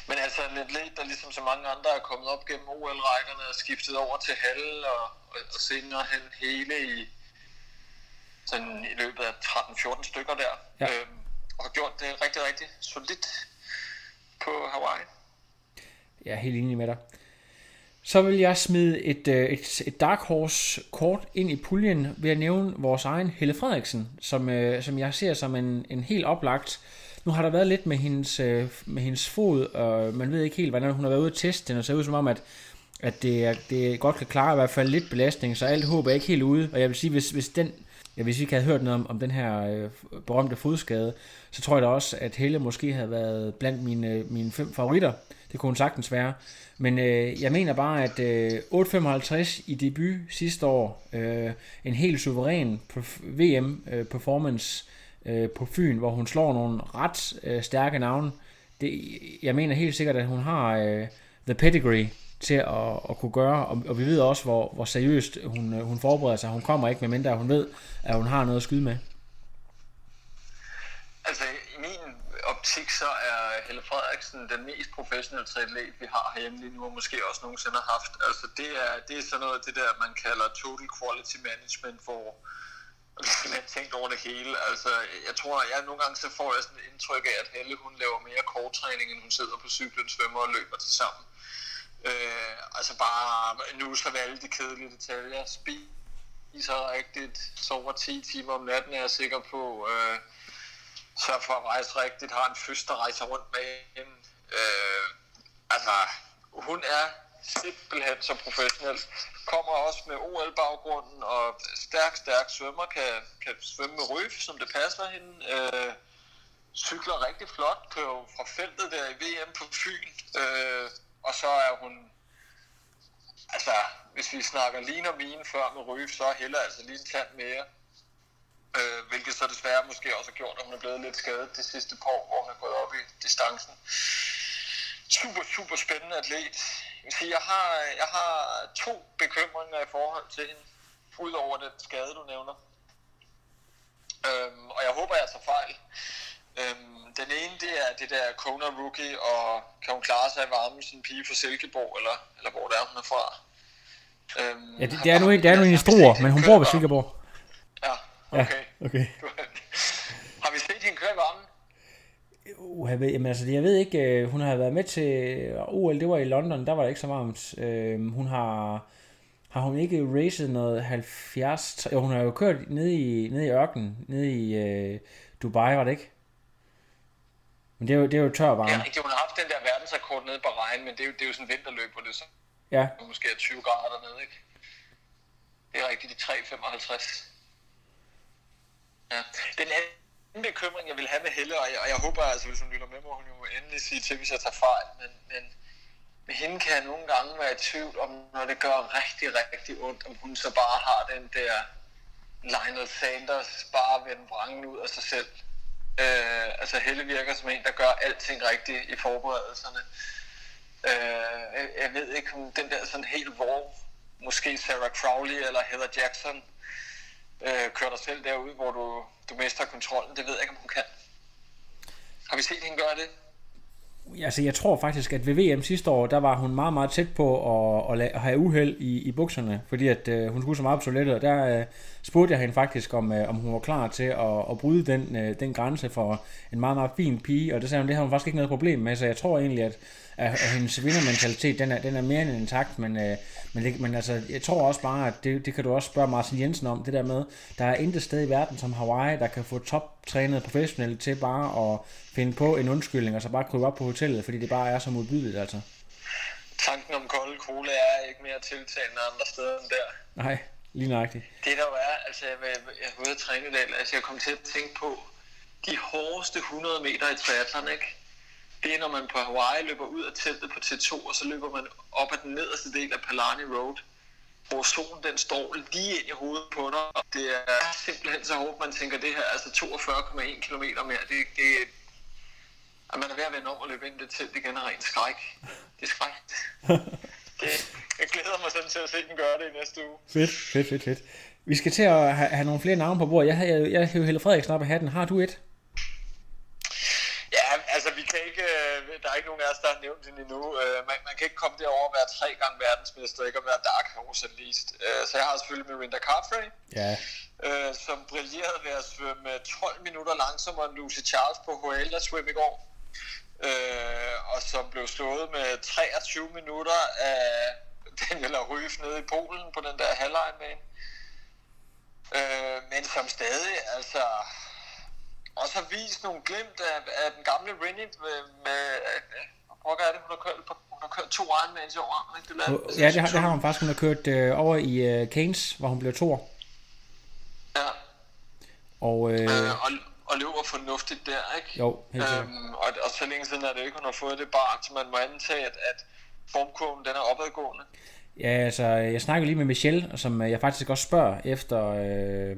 Men altså lidt lidt, der ligesom så mange andre er kommet op gennem OL-rækkerne og skiftet over til halv og, og, og senere hen hele i sådan i løbet af 13-14 stykker der. Ja. Øhm, og har gjort det rigtig, rigtig solidt på Hawaii. Jeg er helt enig med dig. Så vil jeg smide et, øh, et, et Dark Horse kort ind i puljen ved at nævne vores egen Helle Frederiksen, som, øh, som jeg ser som en, en helt oplagt. Nu har der været lidt med hendes, øh, med hendes fod, og man ved ikke helt, hvordan hun har været ude at teste den, og ser ud som om, at, at det, er- det godt kan klare i hvert fald lidt belastning, så alt håb er ikke helt ude. Og jeg vil sige, hvis, hvis den Ja, hvis vi ikke havde hørt noget om, om den her øh, berømte fodskade, så tror jeg da også, at Helle måske havde været blandt mine, øh, mine fem favoritter. Det kunne hun sagtens være. Men øh, jeg mener bare, at øh, 8.55 i debut sidste år, øh, en helt suveræn VM-performance øh, øh, på Fyn, hvor hun slår nogle ret øh, stærke navne. Det, jeg mener helt sikkert, at hun har øh, the pedigree til at, at kunne gøre, og, og vi ved også, hvor, hvor seriøst hun, øh, hun forbereder sig. Hun kommer ikke, med mindre hun ved, at hun har noget at skyde med. Altså, optik, så er Helle Frederiksen den mest professionelle triatlet, vi har herhjemme lige nu, og måske også nogensinde har haft. Altså, det er, det er sådan noget af det der, man kalder total quality management, hvor man har tænkt over det hele. Altså, jeg tror, jeg nogle gange så får jeg sådan et indtryk af, at Helle, hun laver mere korttræning, end hun sidder på cyklen, svømmer og løber til sammen. Øh, altså bare, nu så vi alle de kedelige detaljer. Spiser rigtigt, sover 10 timer om natten, er jeg sikker på. Øh, sørger for at rejse rigtigt, har en fys, der rejser rundt med hende. Øh, altså, hun er simpelthen så professionel. Kommer også med OL-baggrunden, og stærk, stærk svømmer, kan, kan svømme med røf, som det passer hende. Øh, cykler rigtig flot, kører fra feltet der i VM på Fyn. Øh, og så er hun, altså, hvis vi snakker lige og mine før med røf, så er Helle altså lige en tand mere. Øh, hvilket så desværre måske også har gjort, at hun er blevet lidt skadet det sidste par år, hvor hun er gået op i distancen. Super, super spændende atlet. Jeg, sige, jeg, har, jeg har to bekymringer i forhold til hende, udover den skade, du nævner. Øhm, og jeg håber, jeg tager fejl. Øhm, den ene, det er det der Kona Rookie, og kan hun klare sig i varmen, sin pige fra Silkeborg, eller, eller hvor det er, hun er fra. Øhm, ja, det, det, er nu, det er nu en historie, men hun bor ved Silkeborg. Okay. Ja, okay. har vi set hende køre varmen? Uh, jeg, ved, jamen, altså, jeg ved ikke, øh, hun har været med til OL, det var i London, der var det ikke så varmt. Øh, hun har, har hun ikke racet noget 70, jo, hun har jo kørt ned i, ned i ørkenen, ned i øh, Dubai, var det ikke? Men det er jo, det er jo tør varme. Ja, ikke, hun har haft den der verdensrekord nede på regn, men det er jo, det er jo sådan en vinterløb, hvor det så ja. måske er 20 grader dernede, ikke? Det er rigtigt, de 3,55. Ja. Den anden bekymring, jeg vil have med Helle, og jeg, og jeg håber altså, hvis hun lytter med må hun jo endelig sige til, hvis jeg tager fejl, men, men med hende kan jeg nogle gange være i tvivl om, når det gør rigtig, rigtig ondt, om hun så bare har den der Lionel Sanders bare vende vrangen ud af sig selv. Øh, altså Helle virker som en, der gør alting rigtigt i forberedelserne. Øh, jeg, jeg ved ikke, om den der sådan helt hvor, måske Sarah Crowley eller Heather Jackson, øh, kører dig selv derud, hvor du, du mister kontrollen. Det ved jeg ikke, om hun kan. Har vi set hende gøre det? Altså, jeg tror faktisk, at ved VM sidste år, der var hun meget, meget tæt på at, at, at have uheld i, i bukserne, fordi at øh, hun skulle så meget på toilettet, og der øh, spurgte jeg hende faktisk, om, øh, om hun var klar til at, at bryde den, øh, den grænse for en meget, meget fin pige, og det sagde hun, det har hun faktisk ikke noget problem med, så jeg tror egentlig, at, at, at hendes vindermentalitet, den er, den er mere end intakt, men, øh, men, men altså, jeg tror også bare, at det, det kan du også spørge Martin Jensen om, det der med, der er intet sted i verden som Hawaii, der kan få toptrænet professionelle til bare at finde på en undskyldning, og så bare krybe op på hotellet, fordi det bare er så modbydeligt, altså. Tanken om kolde cola er ikke mere tiltalende andre steder end der. Nej, lige nøjagtigt. Det der er, altså jeg, jeg er ude at træne i dag, altså jeg kom til at tænke på, de hårdeste 100 meter i triathlon, ikke? Det er, når man på Hawaii løber ud af teltet på T2, og så løber man op ad den nederste del af Palani Road, hvor solen den står lige ind i hovedet på dig, og det er simpelthen så hårdt, man tænker, det her altså 42,1 km mere, det, det, at man er ved at vende om og løbe ind i det telt igen er rent skræk. Det er skræk. Det, jeg glæder mig sådan til at se den gøre det i næste uge. Fedt, fedt, fedt, fedt. Vi skal til at have, have nogle flere navne på bordet. Jeg har jeg, jeg Helle Frederiksen op i hatten. Har du et? Kan ikke, der er ikke nogen af os, der har nævnt hende endnu. Man, man kan ikke komme derover at være tre gange verdensmester, ikke at være dark horse at least. Så jeg har selvfølgelig Mirinda Carfrey, ja. som brillerede ved at svømme 12 minutter langsommere end Lucy Charles på HL at svømme i går. Og som blev slået med 23 minutter af Daniela Ryf nede i Polen på den der halvlejenbane. Men som stadig, altså også har vist nogle glimt af, af den gamle Rennie med, med hvor er det, hun har kørt, på, hun har kørt to Ironmans i år, ikke det? Ja, det har, det har hun faktisk. Hun har kørt øh, over i øh, Keynes, hvor hun blev to Ja. Og, øh, øh, og, og løber fornuftigt der, ikke? Jo, helt øhm, og, og så længe siden er det ikke, hun har fået det barn, så man må antage, at, at formkurven den er opadgående. Ja, altså, jeg snakker lige med Michelle, som jeg faktisk også spørger efter... Øh,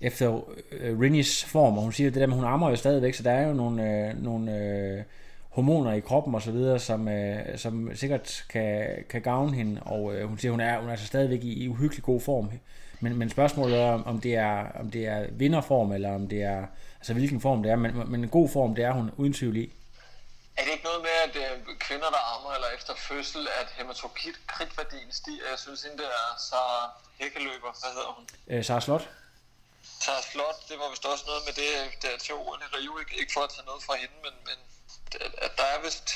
efter øh, Rinnies form, og hun siger det der med, hun ammer jo stadigvæk, så der er jo nogle, øh, nogle øh, hormoner i kroppen og så videre, som, øh, som sikkert kan, kan gavne hende, og øh, hun siger, hun er, hun er altså stadigvæk i, i uhyggelig god form. Men, men spørgsmålet er, om det er, om det er vinderform, eller om det er, altså hvilken form det er, men, men en god form, det er hun uden tvivl i. Er det ikke noget med, at øh, kvinder, der ammer eller efter fødsel, at hematokritværdien stiger? Jeg synes, hende der Sara Hækkeløber, hvad hedder hun? Øh, Sara Slot? Tager Slot, det var vist også noget med det, der til ordene Rio, ikke, ikke for at tage noget fra hende, men, men at der er vist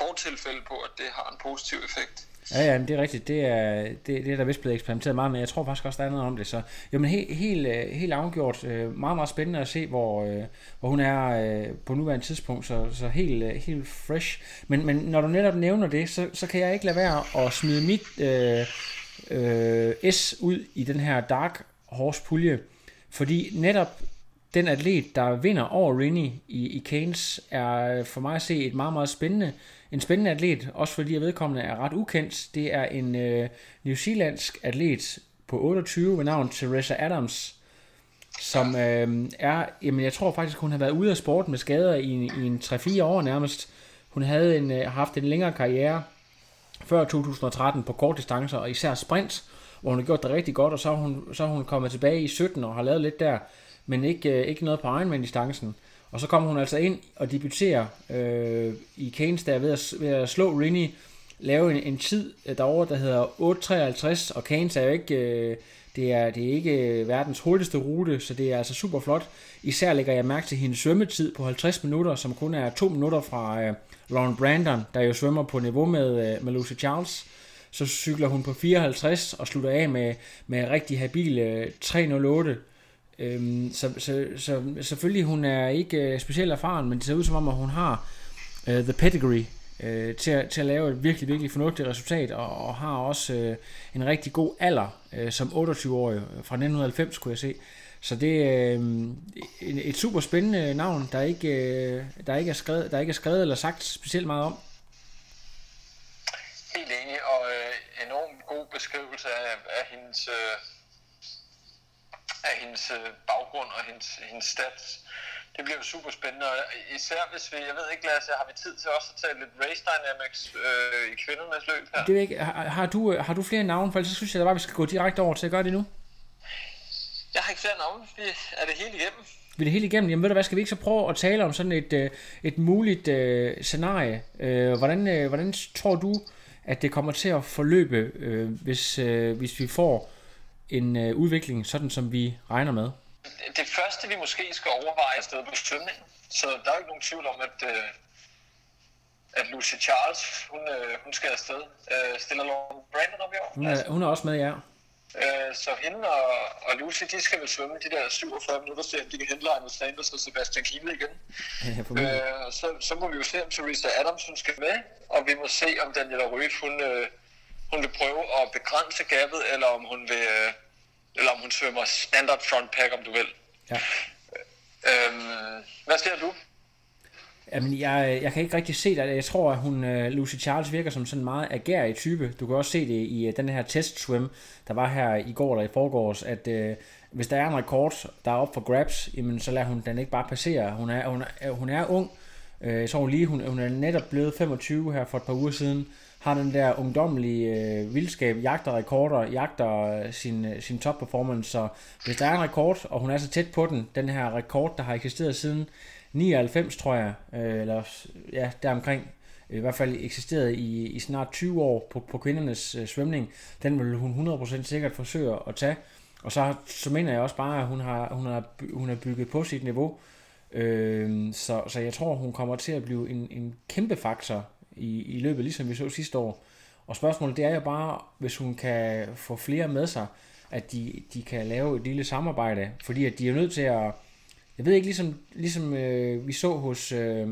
fortilfælde på, at det har en positiv effekt. Ja, ja, men det er rigtigt. Det er, det, det er der vist blevet eksperimenteret meget med. Jeg tror faktisk også, der er noget om det. Så jo, men helt, helt, helt afgjort. Øh, meget, meget spændende at se, hvor, øh, hvor hun er på nuværende tidspunkt. Så, så helt, helt fresh. Men, men når du netop nævner det, så, så kan jeg ikke lade være at smide mit øh, øh, S ud i den her Dark Horse pulje. Fordi netop den atlet, der vinder over Rinnie i, i Keynes, er for mig at se et meget, meget spændende en spændende atlet, også fordi vedkommende er ret ukendt. Det er en øh, New Zealandsk atlet på 28 ved navn Teresa Adams, som øh, er, jamen jeg tror faktisk, hun har været ude af sport med skader i, i en 3-4 år nærmest. Hun havde en, øh, haft en længere karriere før 2013 på kort distancer, og især sprint, hvor hun har gjort det rigtig godt, og så er hun, så er hun kommet tilbage i 17 og har lavet lidt der, men ikke, øh, ikke noget på Ironman-distancen. Og så kommer hun altså ind og debuterer øh, i Keynes der ved at, ved at slå Rini, lave en, en tid øh, derovre, der hedder 8.53, og Keynes er jo ikke, øh, det, er, det er ikke øh, verdens hurtigste rute, så det er altså super flot. Især lægger jeg mærke til hendes svømmetid på 50 minutter, som kun er to minutter fra øh, Lauren Brandon, der jo svømmer på niveau med, øh, med Lucy Charles. Så cykler hun på 54 og slutter af med, med rigtig habil øh, 308 Øhm, så, så, så selvfølgelig hun er ikke øh, specielt erfaren, men det ser ud som om, at hun har øh, the pedigree øh, til, at, til at lave et virkelig, virkelig fornuftigt resultat, og, og har også øh, en rigtig god alder øh, som 28-årig øh, fra 1990, kunne jeg se. Så det er øh, et, super spændende navn, der ikke, øh, der, ikke er skrevet, der ikke er skrevet eller sagt specielt meget om. Helt enig, og god beskrivelse af, af hendes... Uh af hendes øh, baggrund og hendes, hendes stats. Det bliver super spændende, og især hvis vi, jeg ved ikke Lasse, har vi tid til også at tage lidt race dynamics øh, i kvindernes løb her? Det er ikke, har, har, du, har du flere navne, for ellers synes jeg da bare, vi skal gå direkte over til at gøre det nu. Jeg har ikke flere navne, vi er det hele igennem. Vi er det hele igennem. Jamen ved du hvad, skal vi ikke så prøve at tale om sådan et, øh, et muligt uh, scenarie? Uh, hvordan, uh, hvordan tror du, at det kommer til at forløbe, uh, hvis, uh, hvis vi får en øh, udvikling, sådan som vi regner med? Det første, vi måske skal overveje, er stedet på svømning. Så der er jo ikke nogen tvivl om, at, øh, at Lucy Charles, hun, øh, hun skal afsted. Øh, stiller Lauren Brandon op i år? Hun er, hun er også med, ja. Øh, så hende og, og Lucy, de skal vel svømme de der 47 minutter, så de kan hente Lionel Sanders og Sebastian Kiel igen. Ja, øh, så, så må vi jo se, om Teresa Adams hun skal med, og vi må se, om Daniela Røf, hun, øh, hun vil prøve at begrænse gabet, eller om hun vil, øh, eller om hun svømmer standard front pack, om du vil. Ja. Øhm, hvad siger du? Jamen, jeg, jeg kan ikke rigtig se det. Jeg tror, at hun, øh, Lucy Charles virker som sådan en meget agerig type. Du kan også se det i øh, den her test swim, der var her i går eller i forgårs, at øh, hvis der er en rekord, der er op for grabs, jamen, så lader hun den ikke bare passere. Hun er, hun er, hun er ung. Jeg så hun lige, hun, hun er netop blevet 25 her for et par uger siden har den der ungdommelige øh, vildskab, jagter rekorder, jagter sin, sin top performance, så hvis der er en rekord, og hun er så tæt på den, den her rekord, der har eksisteret siden 99, tror jeg, øh, eller ja, deromkring, i hvert fald eksisteret i, i snart 20 år på, på kvindernes øh, svømning, den vil hun 100% sikkert forsøge at tage. Og så, så mener jeg også bare, at hun har, hun har, hun har bygget på sit niveau. Øh, så, så jeg tror, hun kommer til at blive en, en kæmpe faktor i, i løbet, ligesom vi så sidste år. Og spørgsmålet det er jo bare, hvis hun kan få flere med sig, at de, de kan lave et lille samarbejde, fordi at de er nødt til at, jeg ved ikke, ligesom, ligesom øh, vi så hos, øh,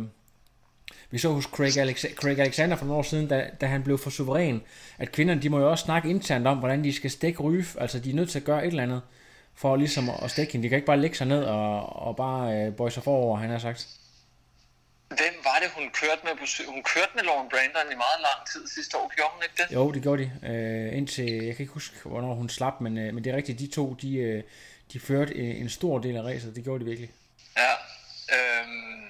vi så hos Craig, Alex- Craig Alexander for nogle år siden, da, da han blev for suveræn, at kvinderne, de må jo også snakke internt om, hvordan de skal stikke ryf, altså de er nødt til at gøre et eller andet, for ligesom at stikke hende. De kan ikke bare lægge sig ned og, og bare øh, bøje sig forover, han har sagt. Hvem var det, hun kørte med? Hun kørte med Lauren Brandon i meget lang tid sidste år, gjorde hun ikke det? Jo, det gjorde de. Øh, indtil, jeg kan ikke huske, hvornår hun slap, men, øh, men det er rigtigt, de to, de, øh, de førte øh, en stor del af racet. Det gjorde de virkelig. Ja. Øhm,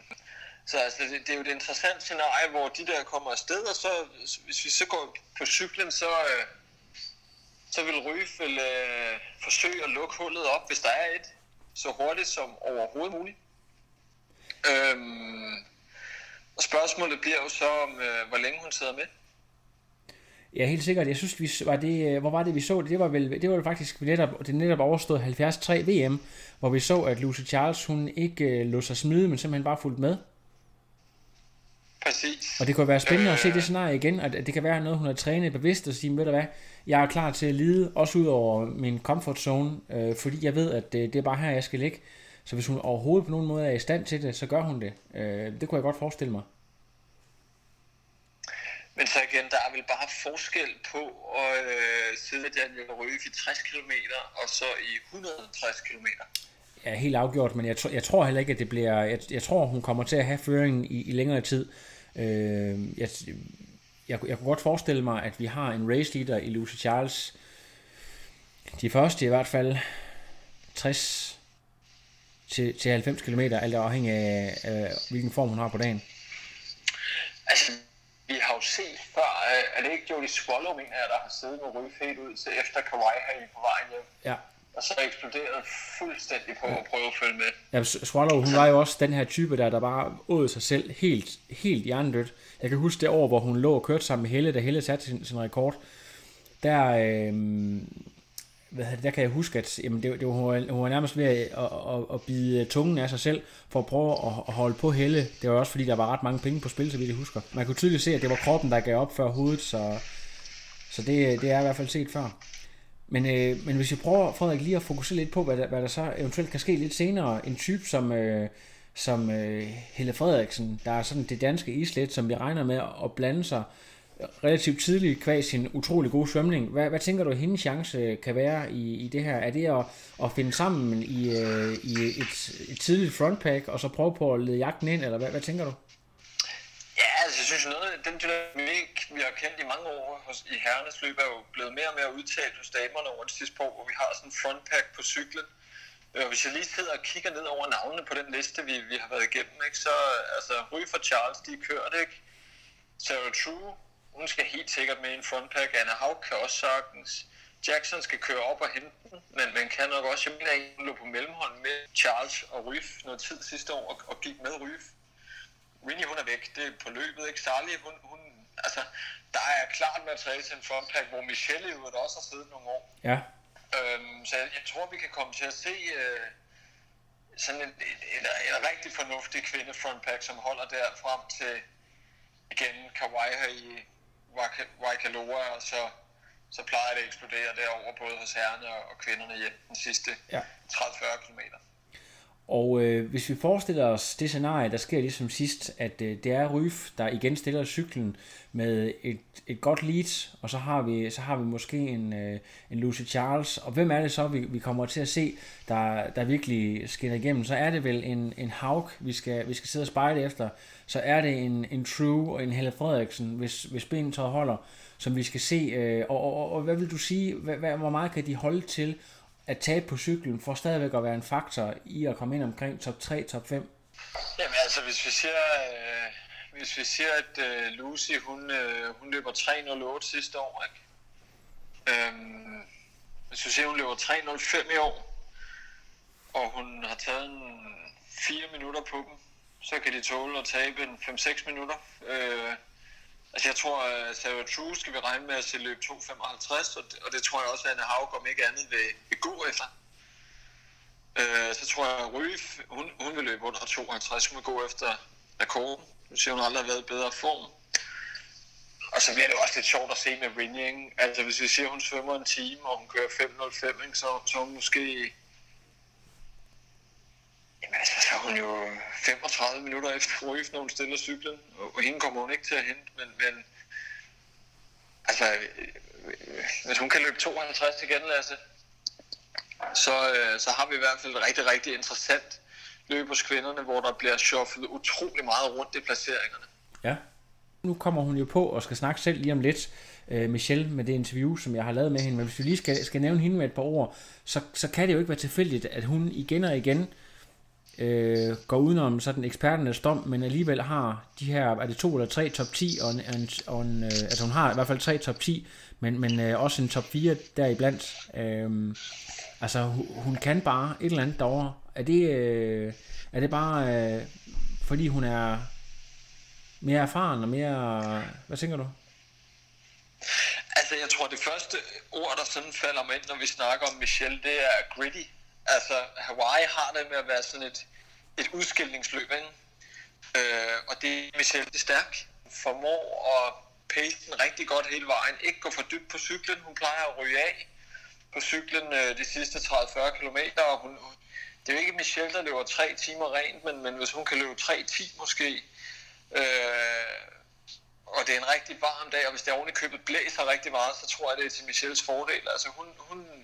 Så altså, det, det er jo et interessant scenarie, hvor de der kommer afsted, og så, hvis vi så går på cyklen, så, øh, så vil Ryf vil, øh, forsøge at lukke hullet op, hvis der er et, så hurtigt som overhovedet muligt. Øhm, og spørgsmålet bliver jo så, om øh, hvor længe hun sidder med. Ja, helt sikkert. Jeg synes, vi var det, øh, hvor var det, vi så det? Det var vel, det var faktisk netop, det netop overstået 73 VM, hvor vi så, at Lucy Charles, hun ikke øh, lå sig smide, men simpelthen bare fulgte med. Præcis. Og det kunne være spændende øh... at se det scenarie igen, og det kan være noget, hun har trænet bevidst og sige, ved du hvad, jeg er klar til at lide, også ud over min comfort zone, øh, fordi jeg ved, at det, det er bare her, jeg skal ligge. Så hvis hun overhovedet på nogen måde er i stand til det, så gør hun det. Øh, det kunne jeg godt forestille mig. Men så igen, der er vel bare forskel på at øh, sidde Daniel Røge i 60 km og så i 160 km. Ja, helt afgjort, men jeg, tr- jeg tror heller ikke, at det bliver... Jeg, jeg tror, hun kommer til at have føringen i, i længere tid. Øh, jeg, jeg, jeg kunne godt forestille mig, at vi har en race leader i Lucy Charles. De første i hvert fald 60 til, til 90 km, alt afhængig af, af, hvilken form hun har på dagen. Altså, vi har jo set før, øh, er det ikke Jody Swallow, mener jeg, der har siddet med ryge helt ud til efter Kawhi her på vejen hjem. Ja. Og så eksploderet fuldstændig på at prøve at følge med. Ja, Swallow, hun var jo også den her type der, der bare åd sig selv helt, helt hjernedødt. Jeg kan huske det år, hvor hun lå og kørte sammen med Helle, da Helle satte sin, sin rekord. Der, øh, hvad det, der kan jeg huske, at jamen, det, det, hun, var, hun var nærmest ved at, at, at, at bide tungen af sig selv, for at prøve at, at holde på Helle. Det var også fordi, der var ret mange penge på spil, så vidt jeg husker. Man kunne tydeligt se, at det var kroppen, der gav op før hovedet, så, så det, det er i hvert fald set før. Men, øh, men hvis vi prøver, Frederik, lige at fokusere lidt på, hvad der, hvad der så eventuelt kan ske lidt senere. En type som, øh, som øh, Helle Frederiksen, der er sådan det danske islet, som vi regner med at blande sig relativt tidligt kvæg sin utrolig gode svømning. Hvad, hvad tænker du, hendes chance øh, kan være i, i det her? Er det at, at finde sammen i, øh, i et, et tidligt frontpack, og så prøve på at lede jagten ind, eller hvad, hvad tænker du? Ja, altså jeg synes noget, den dynamik, vi har kendt i mange år hos, i herrenes løb, er jo blevet mere og mere udtalt hos damerne over det sidste år, hvor vi har sådan en frontpack på cyklen. Øh, og hvis jeg lige sidder og kigger ned over navnene på den liste, vi, vi har været igennem, ikke, så altså Ry for Charles, de er kørt, ikke? Sarah True, hun skal helt sikkert med i en frontpack. Anna Haug kan også sagtens. Jackson skal køre op og hente den, men man kan nok også, jeg mener, hun lå på mellemhånd med Charles og Ryf noget tid sidste år og, og gik med Ryf. Winnie, hun er væk. Det er på løbet, ikke? Sally, hun, hun, altså, der er klart materiale til en frontpack, hvor Michelle jo også har siddet nogle år. Ja. Øhm, så jeg, jeg, tror, vi kan komme til at se øh, sådan en, en, en, en rigtig fornuftig kvinde frontpack, som holder der frem til igen Kawhi her i Waikaloa, og så, så plejer det at eksplodere derover både hos herrerne og kvinderne i den sidste ja. 30-40 km. Og øh, hvis vi forestiller os det scenarie, der sker ligesom sidst, at øh, det er Ryf, der igen stiller cyklen med et, et godt lead, og så har vi, så har vi måske en, øh, en Lucy Charles, og hvem er det så, vi, vi kommer til at se, der, der virkelig skinner igennem, så er det vel en, en Haug, vi skal, vi skal sidde og spejle efter, så er det en, en True og en Helle Frederiksen, hvis, hvis benet holder, som vi skal se, øh, og, og, og, og hvad vil du sige, hvad, hvad, hvor meget kan de holde til at tabe på cyklen, for stadigvæk at være en faktor i at komme ind omkring top 3, top 5? Jamen altså, hvis vi siger, øh, hvis vi siger at øh, Lucy, hun, øh, hun løber 3.08 sidste år, ikke? Øhm, hvis vi siger, hun løber 3.05 i år, og hun har taget en 4 minutter på dem, så kan de tåle at tabe en 5-6 minutter. Øh, Altså jeg tror, at Sarah True skal vi regne med at se løb 2.55, og det, og det tror jeg også, at Anne Haug om ikke andet vil, vil gå efter. Øh, så tror jeg, at Ryf, hun, hun vil løbe under 52, hun vil gå efter rekorden. Nu siger hun aldrig har været i bedre form. Og så bliver det også lidt sjovt at se med Winning. Altså hvis vi siger, at hun svømmer en time, og hun kører 5.05, så, så hun måske Jamen altså, så er hun jo 35 minutter efter Ruif, når hun stiller cyklen, og hende kommer hun ikke til at hente, men, men altså, øh, hvis hun kan løbe 52 igen, Lasse, så, øh, så har vi i hvert fald et rigtig, rigtig interessant løb hos kvinderne, hvor der bliver shufflet utrolig meget rundt i placeringerne. Ja. Nu kommer hun jo på og skal snakke selv lige om lidt, øh, Michelle, med det interview, som jeg har lavet med hende. Men hvis vi lige skal, skal nævne hende med et par ord, så, så kan det jo ikke være tilfældigt, at hun igen og igen øh, går udenom sådan eksperternes dom, men alligevel har de her, er det to eller tre top 10, og, en, en, og en, øh, altså hun har i hvert fald tre top 10, men, men øh, også en top 4 deriblandt. Øh, altså hun, hun kan bare et eller andet derovre. Er det, øh, er det bare, øh, fordi hun er mere erfaren og mere, hvad tænker du? Altså, jeg tror, det første ord, der sådan falder mig ind, når vi snakker om Michelle, det er gritty. Altså, Hawaii har det med at være sådan et, et udskillingsløb, ikke? Øh, og det er Michelle det stærk. Formår at pace den rigtig godt hele vejen. Ikke gå for dybt på cyklen. Hun plejer at ryge af på cyklen øh, de sidste 30-40 km. Og hun, det er jo ikke Michelle, der løber tre timer rent, men, men hvis hun kan løbe 3-10 måske, øh, og det er en rigtig varm dag, og hvis det oven i købet blæser rigtig meget, så tror jeg, det er til Michelles fordel. Altså hun, hun,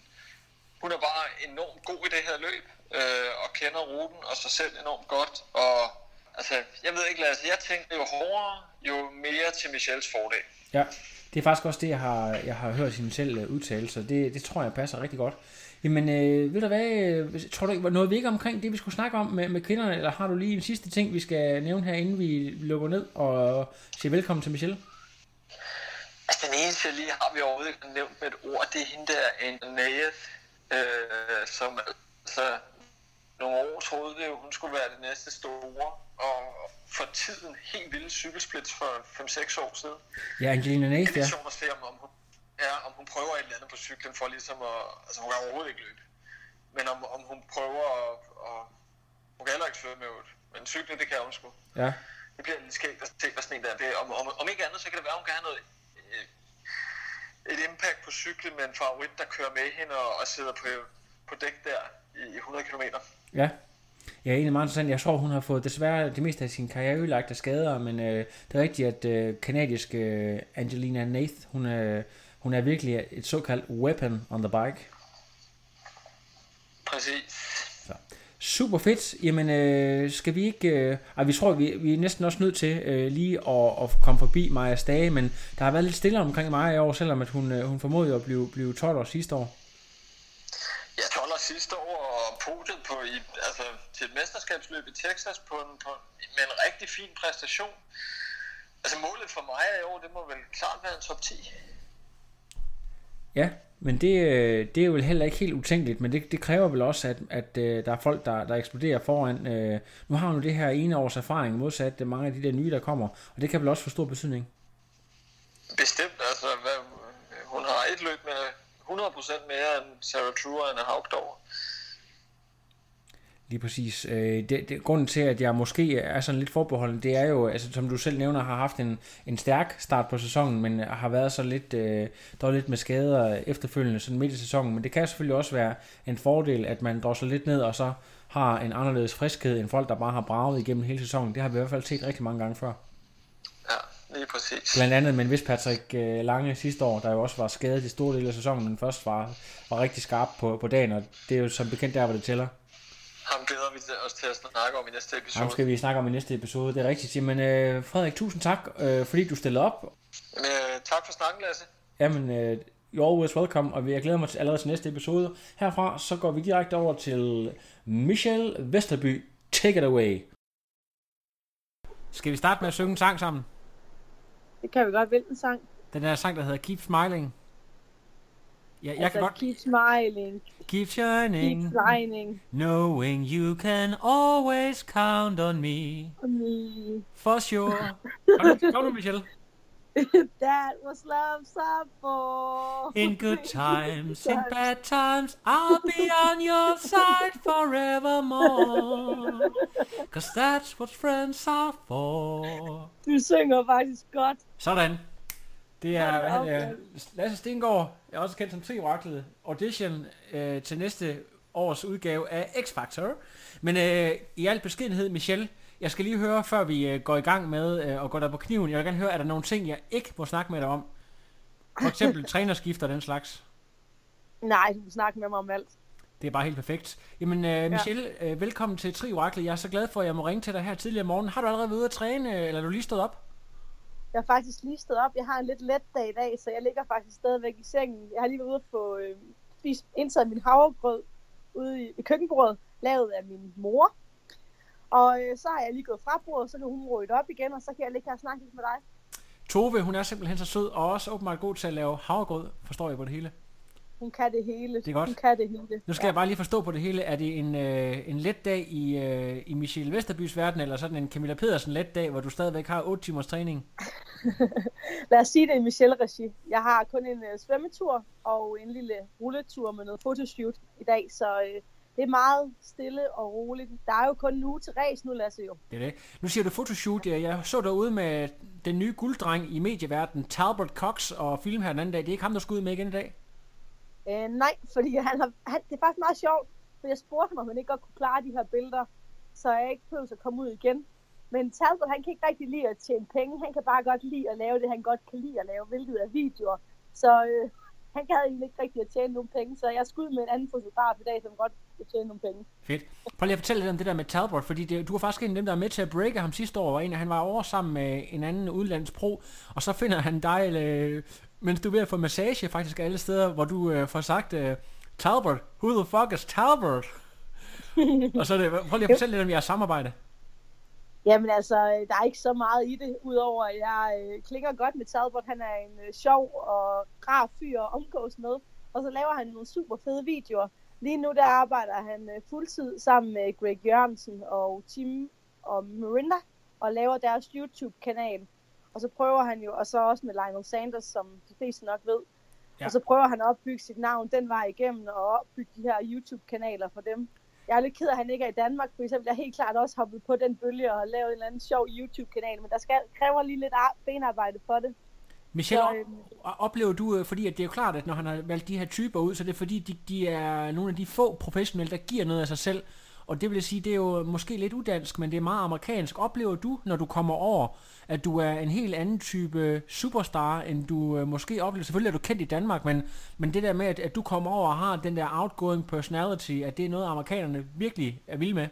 hun er bare enormt god i det her løb, øh, og kender ruten og sig selv enormt godt. Og altså, jeg ved ikke, Lasse, jeg tænker, jo hårdere, jo mere til Michelles fordel. Ja, det er faktisk også det, jeg har, jeg har hørt hende selv øh, udtale, så det, det tror jeg passer rigtig godt. Jamen, øh, ved du hvad, øh, tror du, noget vi ikke omkring det, vi skulle snakke om med, med kvinderne, eller har du lige en sidste ting, vi skal nævne her, inden vi lukker ned og siger velkommen til Michelle? Altså, den eneste, jeg lige har vi overhovedet nævnt med et ord, det er hende der, Naeth, øh, som altså nogle år troede det, hun skulle være det næste store, og for tiden helt vilde cykelsplits for 5-6 år siden. Ja, Angelina Naeth, Det er ja. sjovt at se, om, om, hun, ja, om hun prøver et eller andet på cyklen for ligesom at... Altså, hun kan overhovedet ikke løbe. Men om, om hun prøver at... at hun kan heller ikke svømme med øvrigt. Men cykle, det kan hun sgu. Ja, Det bliver lidt skægt at se, hvad sådan en der. Det, om, om, om ikke andet, så kan det være, hun kan have noget, et impact på cyklen med en favorit, der kører med hende og, og sidder på, på dæk der i, i 100 km. ja. Ja, egentlig meget interessant. Jeg tror, hun har fået desværre det meste af sin karriere ødelagt af skader, men øh, det er rigtigt, at øh, kanadiske øh, Angelina Nath, hun er, hun er virkelig et såkaldt weapon on the bike. Præcis. Super fedt. Jamen, øh, skal vi ikke... Øh, ej, vi tror, vi, vi er næsten også nødt til øh, lige at, at komme forbi Maja Stage, men der har været lidt stille omkring Maja i år, selvom at hun, øh, hun formodede at blive, blive 12 år sidste år. Ja, 12 år sidste år og podiet på i, altså, til et mesterskabsløb i Texas på en, på, med en rigtig fin præstation. Altså målet for mig i år, det må vel klart være en top 10. Ja, men det, øh, det er jo heller ikke helt utænkeligt, men det, det kræver vel også, at, at at der er folk, der, der eksploderer foran. Øh, nu har hun jo det her ene års erfaring, modsat øh, mange af de der nye, der kommer, og det kan vel også få stor betydning. Bestemt, altså hvad, hun har et løb med 100% mere end Sarah Truer og Anna Lige præcis. Øh, det, det, grunden til, at jeg måske er sådan lidt forbeholden, det er jo, altså, som du selv nævner, har haft en, en stærk start på sæsonen, men har været så lidt, øh, der lidt med skader efterfølgende, sådan midt i sæsonen. Men det kan selvfølgelig også være en fordel, at man drosler lidt ned, og så har en anderledes friskhed end folk, der bare har braget igennem hele sæsonen. Det har vi i hvert fald set rigtig mange gange før. Ja, lige præcis. Blandt andet med en vis Patrick øh, Lange sidste år, der jo også var skadet i store dele af sæsonen, men først var, var rigtig skarp på, på dagen, og det er jo som bekendt der, hvor det tæller. Ham glæder vi os til at snakke om i næste episode. Ham skal vi snakke om i næste episode, det er rigtigt. Jamen øh, Frederik, tusind tak, øh, fordi du stillede op. Men, øh, tak for snakken, Lasse. Jamen, øh, you're always welcome, og jeg glæder mig til allerede til næste episode. Herfra så går vi direkte over til Michelle Vesterby. Take it away. Skal vi starte med at synge en sang sammen? Det kan vi godt. Hvilken sang? Den der sang, der hedder Keep Smiling. Ja, jeg altså, kan godt... Keep smiling, Keep shining, keep shining knowing you can always count on me. on me. For sure. Nu, kom Michelle. That was love for. In good times, in bad times, I'll be on your side forevermore. Cause that's what friends are for. Du synger faktisk godt. Sådan. Det er, han mand. Lasse Stengård, jeg er også kendt som Trioraklet, audition øh, til næste års udgave af X-Factor. Men øh, i al beskedenhed, Michelle, jeg skal lige høre, før vi øh, går i gang med øh, at gå der på kniven, jeg vil gerne høre, er der nogle ting, jeg ikke må snakke med dig om? For eksempel trænerskift og den slags. Nej, du kan snakke med mig om alt. Det er bare helt perfekt. Jamen, øh, Michelle, øh, velkommen til Trioraklet. Jeg er så glad for, at jeg må ringe til dig her tidligere om morgenen. Har du allerede været ude at træne, øh, eller er du lige stået op? Jeg har faktisk lige stået op. Jeg har en lidt let dag i dag, så jeg ligger faktisk stadigvæk i sengen. Jeg har lige været ude på øh, spist, indtaget min havregrød ude i, i køkkenbordet, lavet af min mor. Og øh, så har jeg lige gået fra bordet, så kan hun rydde op igen, og så kan jeg ligge her og snakke lidt med dig. Tove, hun er simpelthen så sød, og også åbenbart god til at lave havregrød, forstår jeg på det hele. Hun kan det hele. Det er godt. Hun kan det hele. Nu skal ja. jeg bare lige forstå på det hele. Er det en, øh, en let dag i, øh, i Michelle Vesterbys verden, eller sådan en Camilla Pedersen let dag, hvor du stadigvæk har 8 timers træning? Lad os sige det i Michelle-regi. Jeg har kun en øh, svømmetur og en lille rulletur med noget fotoshoot i dag, så øh, det er meget stille og roligt. Der er jo kun en uge til race nu, Lasse jo. Det er det. Nu siger du fotoshoot. Jeg så derude med den nye gulddreng i medieverdenen, Talbot Cox, og film her den anden dag. Det er ikke ham, der skal ud med igen i dag? Øh, nej, fordi han har, han, det er faktisk meget sjovt, for jeg spurgte ham, om han ikke godt kunne klare de her billeder, så jeg ikke behøver at komme ud igen. Men Talbot, han kan ikke rigtig lide at tjene penge. Han kan bare godt lide at lave det, han godt kan lide at lave, hvilket er videoer. Så øh, han gad egentlig ikke rigtig at tjene nogle penge, så jeg skulle med en anden fotograf i dag, som godt vil tjene nogle penge. Fedt. Prøv lige at fortælle lidt om det der med Talbot, fordi det, du var faktisk en af dem, der er med til at breake ham sidste år, og en, han var over sammen med en anden udlandspro, og så finder han dig, øh, mens du er ved at få massage faktisk alle steder, hvor du øh, får sagt, øh, Talbot, who the fuck is Talbot? og så er det, prøv lige at fortælle lidt om jeres samarbejde. Jamen altså, der er ikke så meget i det, udover at jeg øh, klinger godt med Talbot. Han er en øh, sjov og rar fyr at omgås med. Og så laver han nogle super fede videoer. Lige nu der arbejder han øh, fuldtid sammen med Greg Jørgensen og Tim og Mirinda og laver deres YouTube-kanal. Og så prøver han jo, og så også med Lionel Sanders, som de fleste nok ved. Ja. Og så prøver han at opbygge sit navn den vej igennem og opbygge de her YouTube-kanaler for dem. Jeg er lidt ked af, at han ikke er i Danmark, for eksempel. Jeg er helt klart også hoppet på den bølge og lavet en eller anden sjov YouTube-kanal, men der skal, kræver lige lidt benarbejde for det. Michelle, så, øhm, oplever du, øh, fordi at det er jo klart, at når han har valgt de her typer ud, så det er fordi, de, de er nogle af de få professionelle, der giver noget af sig selv. Og det vil sige, det er jo måske lidt udansk, men det er meget amerikansk. Oplever du, når du kommer over, at du er en helt anden type superstar, end du øh, måske oplever? Selvfølgelig er du kendt i Danmark, men, men det der med, at, at du kommer over og har den der outgoing personality, at det er noget, amerikanerne virkelig er vilde med?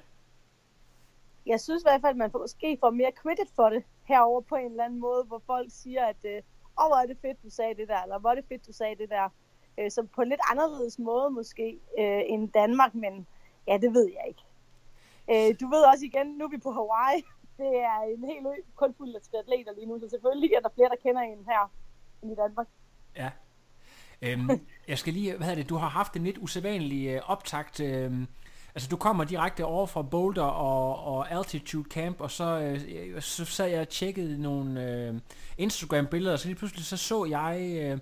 Jeg synes i hvert fald, at man måske får mere credit for det herover på en eller anden måde, hvor folk siger, at øh, åh, hvor er det fedt, du sagde det der, eller hvor er det fedt, du sagde det der. Øh, så på en lidt anderledes måde måske øh, end Danmark, men ja, det ved jeg ikke. Øh, du ved også igen, nu er vi på Hawaii. Det er en hel ø kun fuld af triatleter lige nu, så selvfølgelig er der flere, der kender en her end i Danmark. Ja. Øhm, jeg skal lige, hvad er det, du har haft en lidt usædvanlig øh, optakt. Øh, altså du kommer direkte over fra Boulder og, og Altitude Camp, og så, øh, så sad jeg og tjekkede nogle øh, Instagram-billeder, og så lige pludselig så så jeg... Øh,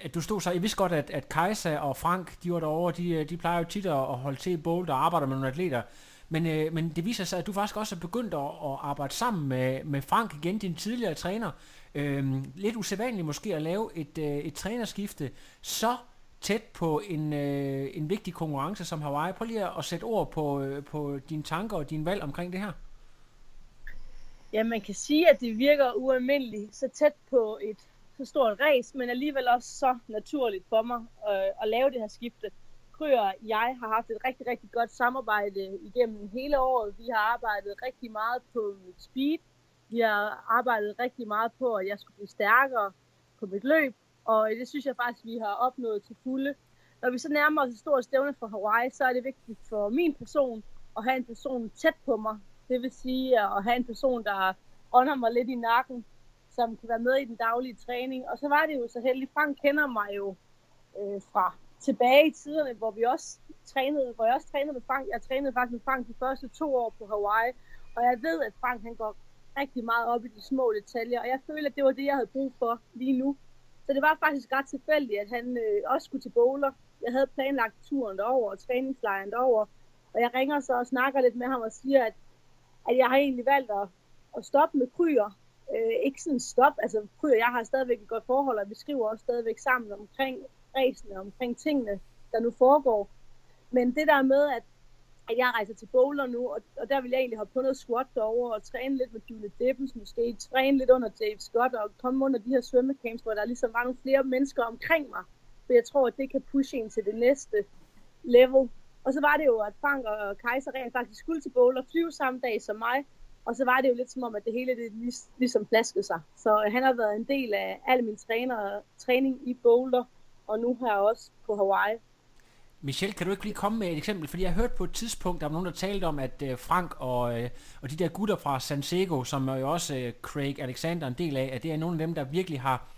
at du stod så, jeg vidste godt, at, at Kajsa og Frank, de var derovre, de, øh, de plejer jo tit at holde til i Boulder og arbejder med nogle atleter. Men, øh, men det viser sig, at du faktisk også er begyndt at, at arbejde sammen med, med Frank igen, din tidligere træner. Øh, lidt usædvanligt måske at lave et, øh, et trænerskifte så tæt på en, øh, en vigtig konkurrence som Hawaii. Prøv lige at sætte ord på, øh, på dine tanker og din valg omkring det her. Ja, man kan sige, at det virker ualmindeligt så tæt på et så stort res, men alligevel også så naturligt for mig øh, at lave det her skifte. Kryer jeg har haft et rigtig, rigtig godt samarbejde igennem hele året. Vi har arbejdet rigtig meget på mit speed. Vi har arbejdet rigtig meget på, at jeg skulle blive stærkere på mit løb. Og det synes jeg faktisk, vi har opnået til fulde. Når vi så nærmer os et stort stævne for Hawaii, så er det vigtigt for min person at have en person tæt på mig. Det vil sige at have en person, der ånder mig lidt i nakken, som kan være med i den daglige træning. Og så var det jo så heldigt, Frank kender mig jo øh, fra tilbage i tiderne, hvor vi også trænede, hvor jeg også trænede med Frank. Jeg trænede faktisk med Frank de første to år på Hawaii, og jeg ved, at Frank han går rigtig meget op i de små detaljer, og jeg føler, at det var det, jeg havde brug for lige nu. Så det var faktisk ret tilfældigt, at han øh, også skulle til bowler. Jeg havde planlagt turen derover og træningslejren derover, og jeg ringer så og snakker lidt med ham og siger, at, at jeg har egentlig valgt at, at stoppe med kryer. Øh, ikke sådan stop, altså kryer, jeg har stadigvæk et godt forhold, og vi skriver også stadigvæk sammen omkring ræsene omkring tingene, der nu foregår. Men det der med, at, at jeg rejser til bowler nu, og, og der vil jeg egentlig hoppe på noget squat derovre, og træne lidt med Julie Debbens måske, træne lidt under Dave Scott, og komme under de her svømmecamps, hvor der er var mange flere mennesker omkring mig. For jeg tror, at det kan pushe en til det næste level. Og så var det jo, at Frank og Kaiser rent faktisk skulle til bowler, flyve samme dag som mig, og så var det jo lidt som om, at det hele det ligesom plaskede sig. Så øh, han har været en del af al min træner, træning i Boulder, og nu her også på Hawaii. Michelle, kan du ikke lige komme med et eksempel? Fordi jeg hørte på et tidspunkt, der var nogen, der talte om, at øh, Frank og, øh, og de der gutter fra San Diego, som er jo også Craig Alexander en del af, at det er nogle af dem, der virkelig har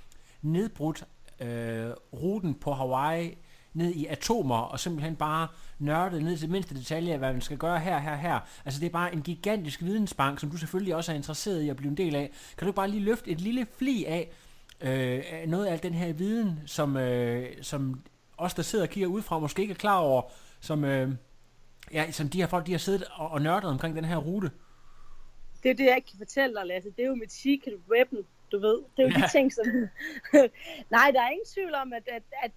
nedbrudt øh, ruten på Hawaii ned i atomer, og simpelthen bare nørdet ned til mindste detalje, hvad man skal gøre her, her, her. Altså det er bare en gigantisk vidensbank, som du selvfølgelig også er interesseret i at blive en del af. Kan du bare lige løfte et lille fli af øh, noget af den her viden, som, øh, som os, der sidder og kigger udefra, måske ikke er klar over, som, øh, ja, som de her folk, de har siddet og, og nørdet omkring den her rute? Det er det, jeg ikke kan fortælle dig, Lasse. Det er jo mit secret weapon, du ved. Det er jo ja. de ting, som... Nej, der er ingen tvivl om, at, at, at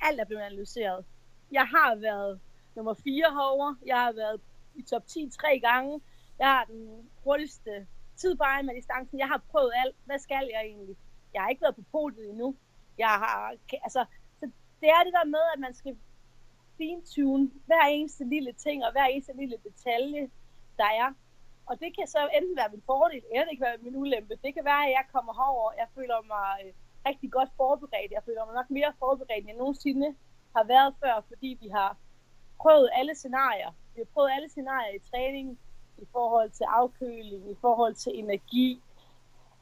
alt er blevet analyseret. Jeg har været nummer 4 herover. Jeg har været i top 10 tre gange. Jeg har den hurtigste tid på med distancen. Jeg har prøvet alt. Hvad skal jeg egentlig? Jeg har ikke været på podiet endnu. Jeg har, altså, så det er det der med, at man skal fintune hver eneste lille ting og hver eneste lille detalje, der er. Og det kan så enten være min fordel, eller det kan være min ulempe. Det kan være, at jeg kommer herover, jeg føler mig øh, rigtig godt forberedt. Jeg føler mig nok mere forberedt, end jeg nogensinde har været før, fordi vi har prøvet alle scenarier. Vi har prøvet alle scenarier i træning, i forhold til afkøling, i forhold til energi.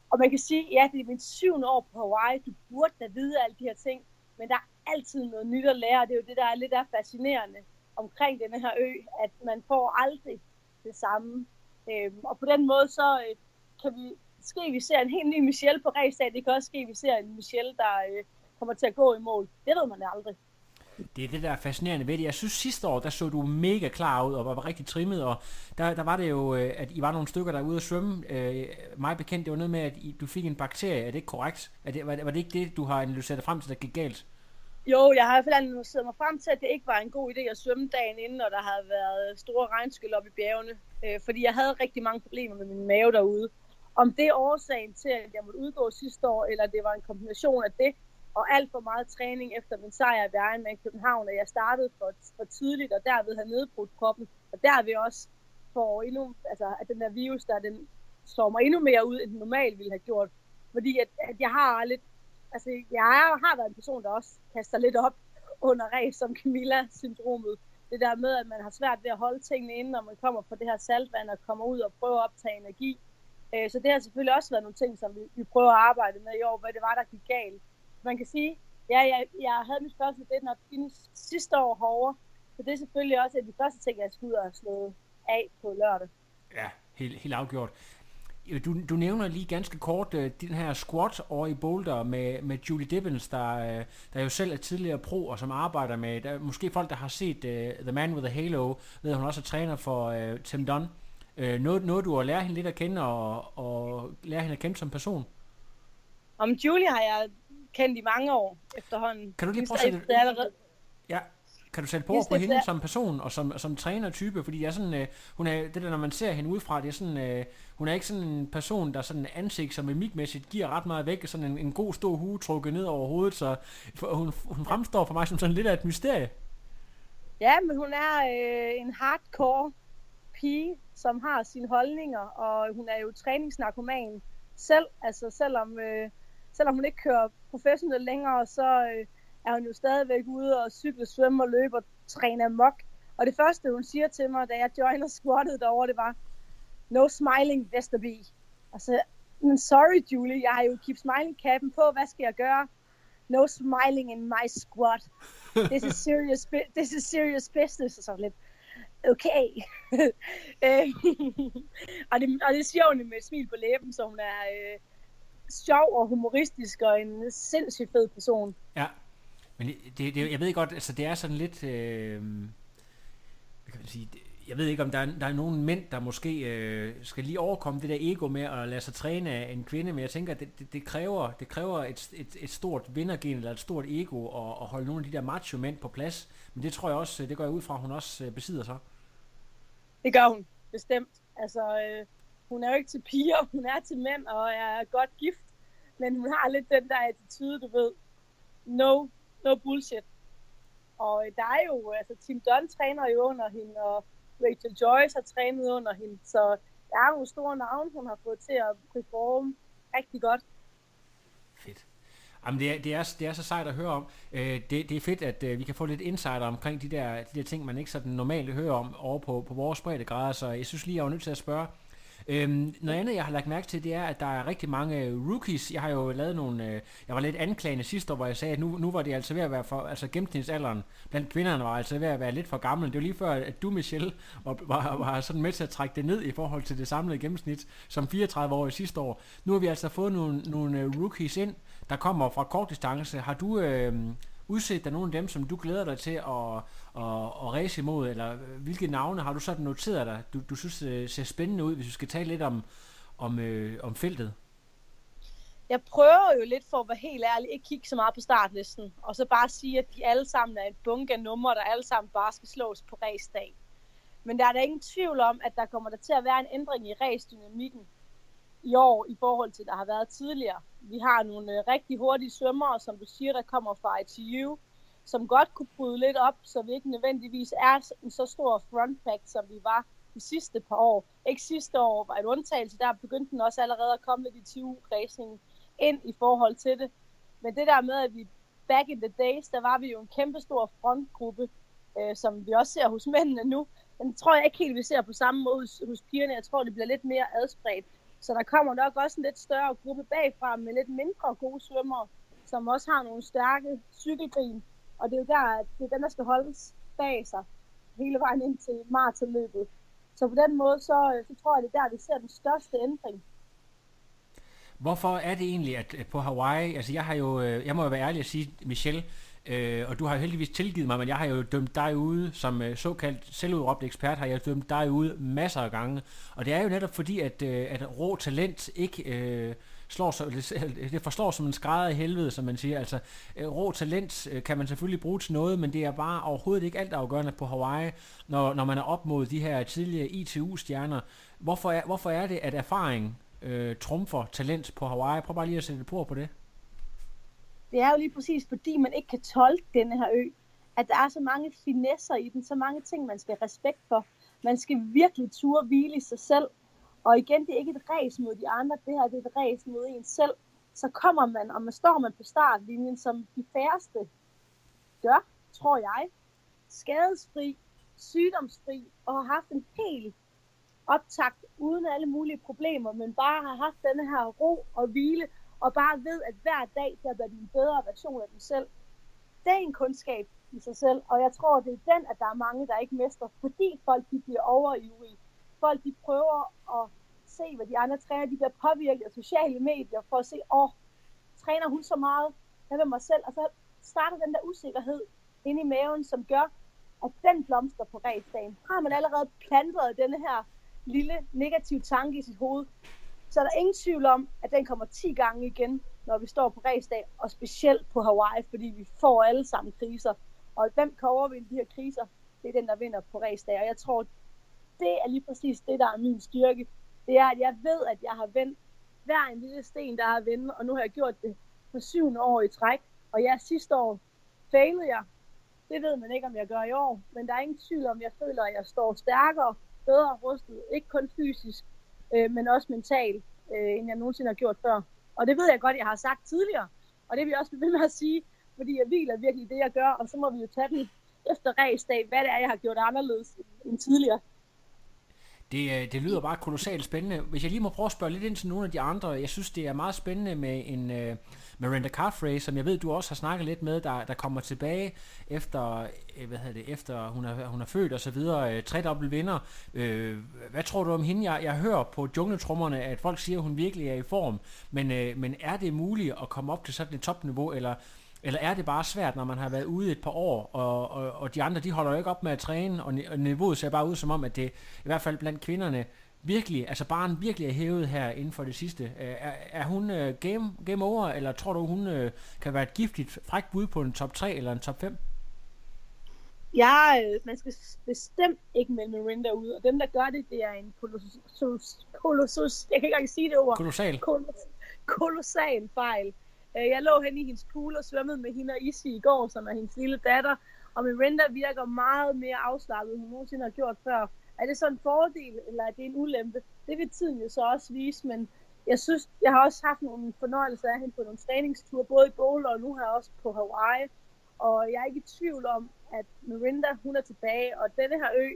Og man kan sige, ja, det er min syvende år på Hawaii, du burde da vide alle de her ting, men der er altid noget nyt at lære, og det er jo det, der er lidt der fascinerende omkring denne her ø, at man får aldrig det samme. Øhm, og på den måde, så øh, kan vi ske, vi ser en helt ny Michelle på racedag. Det kan også ske, at vi ser en Michelle, der øh, kommer til at gå i mål. Det ved man aldrig. Det er det, der er fascinerende ved det. Jeg synes sidste år, der så du mega klar ud og var rigtig trimmet, og der, der var det jo, øh, at I var nogle stykker, der ude at svømme. Øh, mig bekendt, det var noget med, at I, du fik en bakterie. Er det ikke korrekt? Er det, var, det, var det ikke det, du har analyseret frem til, der gik galt? Jo, jeg har i hvert fald analyseret mig frem til, at det ikke var en god idé at svømme dagen inden, når der havde været store regnskyld op i bjergene. Øh, fordi jeg havde rigtig mange problemer med min mave derude. Om det er årsagen til, at jeg måtte udgå sidste år, eller det var en kombination af det, og alt for meget træning efter min sejr ved Ironman København, at jeg startede for, for tidligt, og derved havde nedbrudt kroppen, og derved også får endnu, altså at den der virus, der den slår mig endnu mere ud, end den normalt ville have gjort. Fordi at, at jeg har lidt, altså jeg har været en person, der også kaster lidt op under ræs som Camilla-syndromet. Det der med, at man har svært ved at holde tingene inde, når man kommer på det her saltvand og kommer ud og prøver at optage energi. Øh, så det har selvfølgelig også været nogle ting, som vi, vi prøver at arbejde med i år, hvad det var, der gik galt. Man kan sige, ja, jeg, jeg havde mit første deadnot inden sidste år herovre, så det er selvfølgelig også en af de første ting, jeg skal ud og slå af på lørdag. Ja, helt, helt afgjort. Øh, du, du nævner lige ganske kort uh, den her squat over i Boulder med, med Julie Dibbins, der, uh, der jo selv er tidligere pro, og som arbejder med, der, måske folk, der har set uh, The Man with a Halo, ved hun også er træner for uh, Tim Dunn. Øh, noget, noget du at lære hende lidt at kende, og, og lære hende at kende som person? Om Julie har jeg kendt i mange år efterhånden. Kan du lige prøve at sætte... Allerede... Ja, kan du sætte på på hende som person og som, som træner-type? Fordi jeg er sådan, øh, hun er, det der, når man ser hende udefra, det er sådan, øh, hun er ikke sådan en person, der sådan ansigt, som mimikmæssigt giver ret meget væk, sådan en, en god stor hue trukket ned over hovedet, så hun, hun fremstår for mig som sådan lidt af et mysterie. Ja, men hun er øh, en hardcore pige, som har sine holdninger, og hun er jo træningsnarkoman selv, altså selvom, øh, selvom hun ikke kører professionelt længere, så øh, er hun jo stadigvæk ude og cykle, svømme og løbe og træne mok. Og det første, hun siger til mig, da jeg joiner squattet derovre, det var, no smiling, Vesterby. Altså, men sorry Julie, jeg har jo keep smiling capen på, hvad skal jeg gøre? No smiling in my squat. This is serious, this is serious business. Og så lidt, okay. Øh, og, det, og det siger hun med et smil på læben, så hun er øh, sjov og humoristisk og en sindssygt fed person. Ja, men det, det, jeg ved godt, altså det er sådan lidt, øh, hvad kan man sige, jeg ved ikke om der er, der er nogen mænd, der måske øh, skal lige overkomme det der ego med at lade sig træne af en kvinde, men jeg tænker, det, det, det kræver, det kræver et, et, et stort vindergen eller et stort ego at, at holde nogle af de der macho mænd på plads. Men det tror jeg også, det går jeg ud fra, at hun også øh, besidder så. Det gør hun, bestemt. Altså, øh, hun er jo ikke til piger, hun er til mænd og er godt gift. Men hun har lidt den der attitude, du ved. No, no bullshit. Og øh, der er jo, altså Tim Dunn træner jo under hende, og Rachel Joyce har trænet under hende. Så der er nogle store navne, hun har fået til at performe rigtig godt. Jamen, det er, det, er, det er så sejt at høre om. Øh, det, det er fedt, at øh, vi kan få lidt insider omkring de der, de der ting, man ikke sådan normalt hører om over på, på vores breddegrader, så jeg synes lige, jeg var nødt til at spørge, Øhm, noget andet, jeg har lagt mærke til, det er, at der er rigtig mange øh, rookies. Jeg har jo lavet nogle... Øh, jeg var lidt anklagende sidste år, hvor jeg sagde, at nu, nu var det altså ved at være for... Altså gennemsnitsalderen blandt kvinderne var altså ved at være lidt for gammel. Det var lige før, at du, Michelle, var, var, var sådan med til at trække det ned i forhold til det samlede gennemsnit som 34 år i sidste år. Nu har vi altså fået nogle, nogle øh, rookies ind, der kommer fra kort distance. Har du... Øh, udset dig nogle af dem, som du glæder dig til at, at, at race imod, eller øh, hvilke navne har du sådan noteret dig, du, du synes øh, ser spændende ud, hvis vi skal tale lidt om, om, øh, om feltet? Jeg prøver jo lidt for at være helt ærlig, ikke kigge så meget på startlisten, og så bare sige, at de alle sammen er en bunke af numre, der alle sammen bare skal slås på racedag. Men der er der ingen tvivl om, at der kommer der til at være en ændring i race-dynamikken i år i forhold til, der har været tidligere. Vi har nogle øh, rigtig hurtige svømmere, som du siger, der kommer fra ITU, som godt kunne bryde lidt op, så vi ikke nødvendigvis er en så stor frontpack, som vi var de sidste par år. Ikke sidste år var et undtagelse, der begyndte den også allerede at komme lidt ITU-racing ind i forhold til det. Men det der med, at vi back in the days, der var vi jo en kæmpe stor frontgruppe, øh, som vi også ser hos mændene nu. Den tror jeg ikke helt, vi ser på samme måde hos, hos pigerne. Jeg tror, det bliver lidt mere adspredt. Så der kommer nok også en lidt større gruppe bagfra med lidt mindre gode svømmere, som også har nogle stærke cykelben. Og det er jo der, at det er den, der skal holdes bag sig hele vejen ind til maratonløbet. Så på den måde, så, øh, så tror jeg, det er der, vi ser den største ændring. Hvorfor er det egentlig, at på Hawaii, altså jeg har jo, øh, jeg må jo være ærlig at sige, Michelle, Øh, og du har jo heldigvis tilgivet mig, men jeg har jo dømt dig ude, som øh, såkaldt selvudråbt ekspert, har jeg dømt dig ude masser af gange. Og det er jo netop fordi, at, øh, at rå talent ikke øh, slår sig, det forstår som en skrædder i helvede, som man siger. Altså, øh, rå talent øh, kan man selvfølgelig bruge til noget, men det er bare overhovedet ikke alt afgørende på Hawaii, når, når man er op mod de her tidligere ITU-stjerner. Hvorfor er, hvorfor er det, at erfaring øh, trumfer talent på Hawaii? Prøv bare lige at sætte et på på det det er jo lige præcis, fordi man ikke kan tolke denne her ø, at der er så mange finesser i den, så mange ting, man skal respekt for. Man skal virkelig ture hvile i sig selv. Og igen, det er ikke et ræs mod de andre, det her det er et ræs mod en selv. Så kommer man, og man står man på startlinjen, som de færreste gør, tror jeg, skadesfri, sygdomsfri, og har haft en helt optakt uden alle mulige problemer, men bare har haft denne her ro og hvile, og bare ved, at hver dag der bliver en bedre version af dem selv. Det er en kundskab i sig selv, og jeg tror, det er den, at der er mange, der ikke mester, fordi folk de bliver overivrige. Folk de prøver at se, hvad de andre træner, de bliver påvirket af sociale medier for at se, åh, oh, træner hun så meget, hvad med mig selv? Og så starter den der usikkerhed inde i maven, som gør, at den blomster på ræsdagen. Har man allerede plantet denne her lille negative tanke i sit hoved, så er der ingen tvivl om, at den kommer 10 gange igen, når vi står på racedag, og specielt på Hawaii, fordi vi får alle sammen kriser. Og hvem kan overvinde de her kriser? Det er den, der vinder på racedag. Og jeg tror, det er lige præcis det, der er min styrke. Det er, at jeg ved, at jeg har vendt hver en lille sten, der har vendt, og nu har jeg gjort det for syvende år i træk. Og ja, sidste år failede jeg. Det ved man ikke, om jeg gør i år, men der er ingen tvivl om, jeg føler, at jeg står stærkere, bedre rustet, ikke kun fysisk, øh, men også mentalt, øh, end jeg nogensinde har gjort før. Og det ved jeg godt, jeg har sagt tidligere, og det vil jeg også blive ved med at sige, fordi jeg hviler virkelig det, jeg gør, og så må vi jo tage den efter ræsdag, hvad det er, jeg har gjort anderledes end tidligere. Det, øh, det lyder bare kolossalt spændende. Hvis jeg lige må prøve at spørge lidt ind til nogle af de andre. Jeg synes, det er meget spændende med en øh, uh, Miranda Carfrey, som jeg ved, du også har snakket lidt med, der, der kommer tilbage efter, øh, hvad hedder det, efter hun er, hun er født og så videre. Uh, tre dobbelt vinder. Uh, hvad tror du om hende? Jeg, jeg hører på jungletrummerne, at folk siger, at hun virkelig er i form. Men, uh, men er det muligt at komme op til sådan et topniveau, eller eller er det bare svært, når man har været ude et par år, og, og, og de andre, de holder jo ikke op med at træne, og, og niveauet ser bare ud som om, at det i hvert fald blandt kvinderne virkelig, altså barn virkelig er hævet her inden for det sidste. Er, er hun uh, game, game over, eller tror du, hun uh, kan være et giftigt frækt bud på en top 3 eller en top 5? Ja, øh, man skal bestemt ikke melde Mirinda ud, og dem, der gør det, det er en kolossus, kolossus jeg kan ikke engang sige det ord. Kolossal. Kolossal, kolossal fejl. Øh, jeg lå hen i hendes pool og svømmede med hende og Isi i går, som er hendes lille datter. Og Miranda virker meget mere afslappet, end hun nogensinde har gjort før. Er det så en fordel, eller er det en ulempe? Det vil tiden jo så også vise, men jeg synes, jeg har også haft nogle fornøjelser af hende på nogle træningsture, både i Boulder og nu her også på Hawaii. Og jeg er ikke i tvivl om, at Mirinda, hun er tilbage, og denne her ø,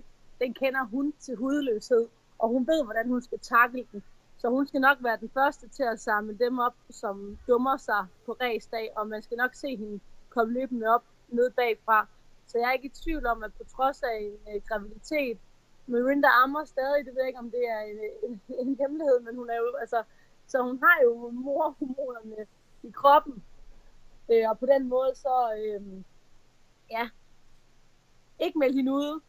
den kender hun til hudløshed, og hun ved, hvordan hun skal takle den. Så hun skal nok være den første til at samle dem op, som dummer sig på ræsdag, og man skal nok se hende komme løbende op ned bagfra. Så jeg er ikke i tvivl om, at på trods af en øh, graviditet, Mirinda ammer stadig, det ved jeg ikke, om det er en, en, en hemmelighed, men hun er jo, altså, så hun har jo morhormonerne i kroppen. Øh, og på den måde, så, øh, ja, ikke meld hende ude.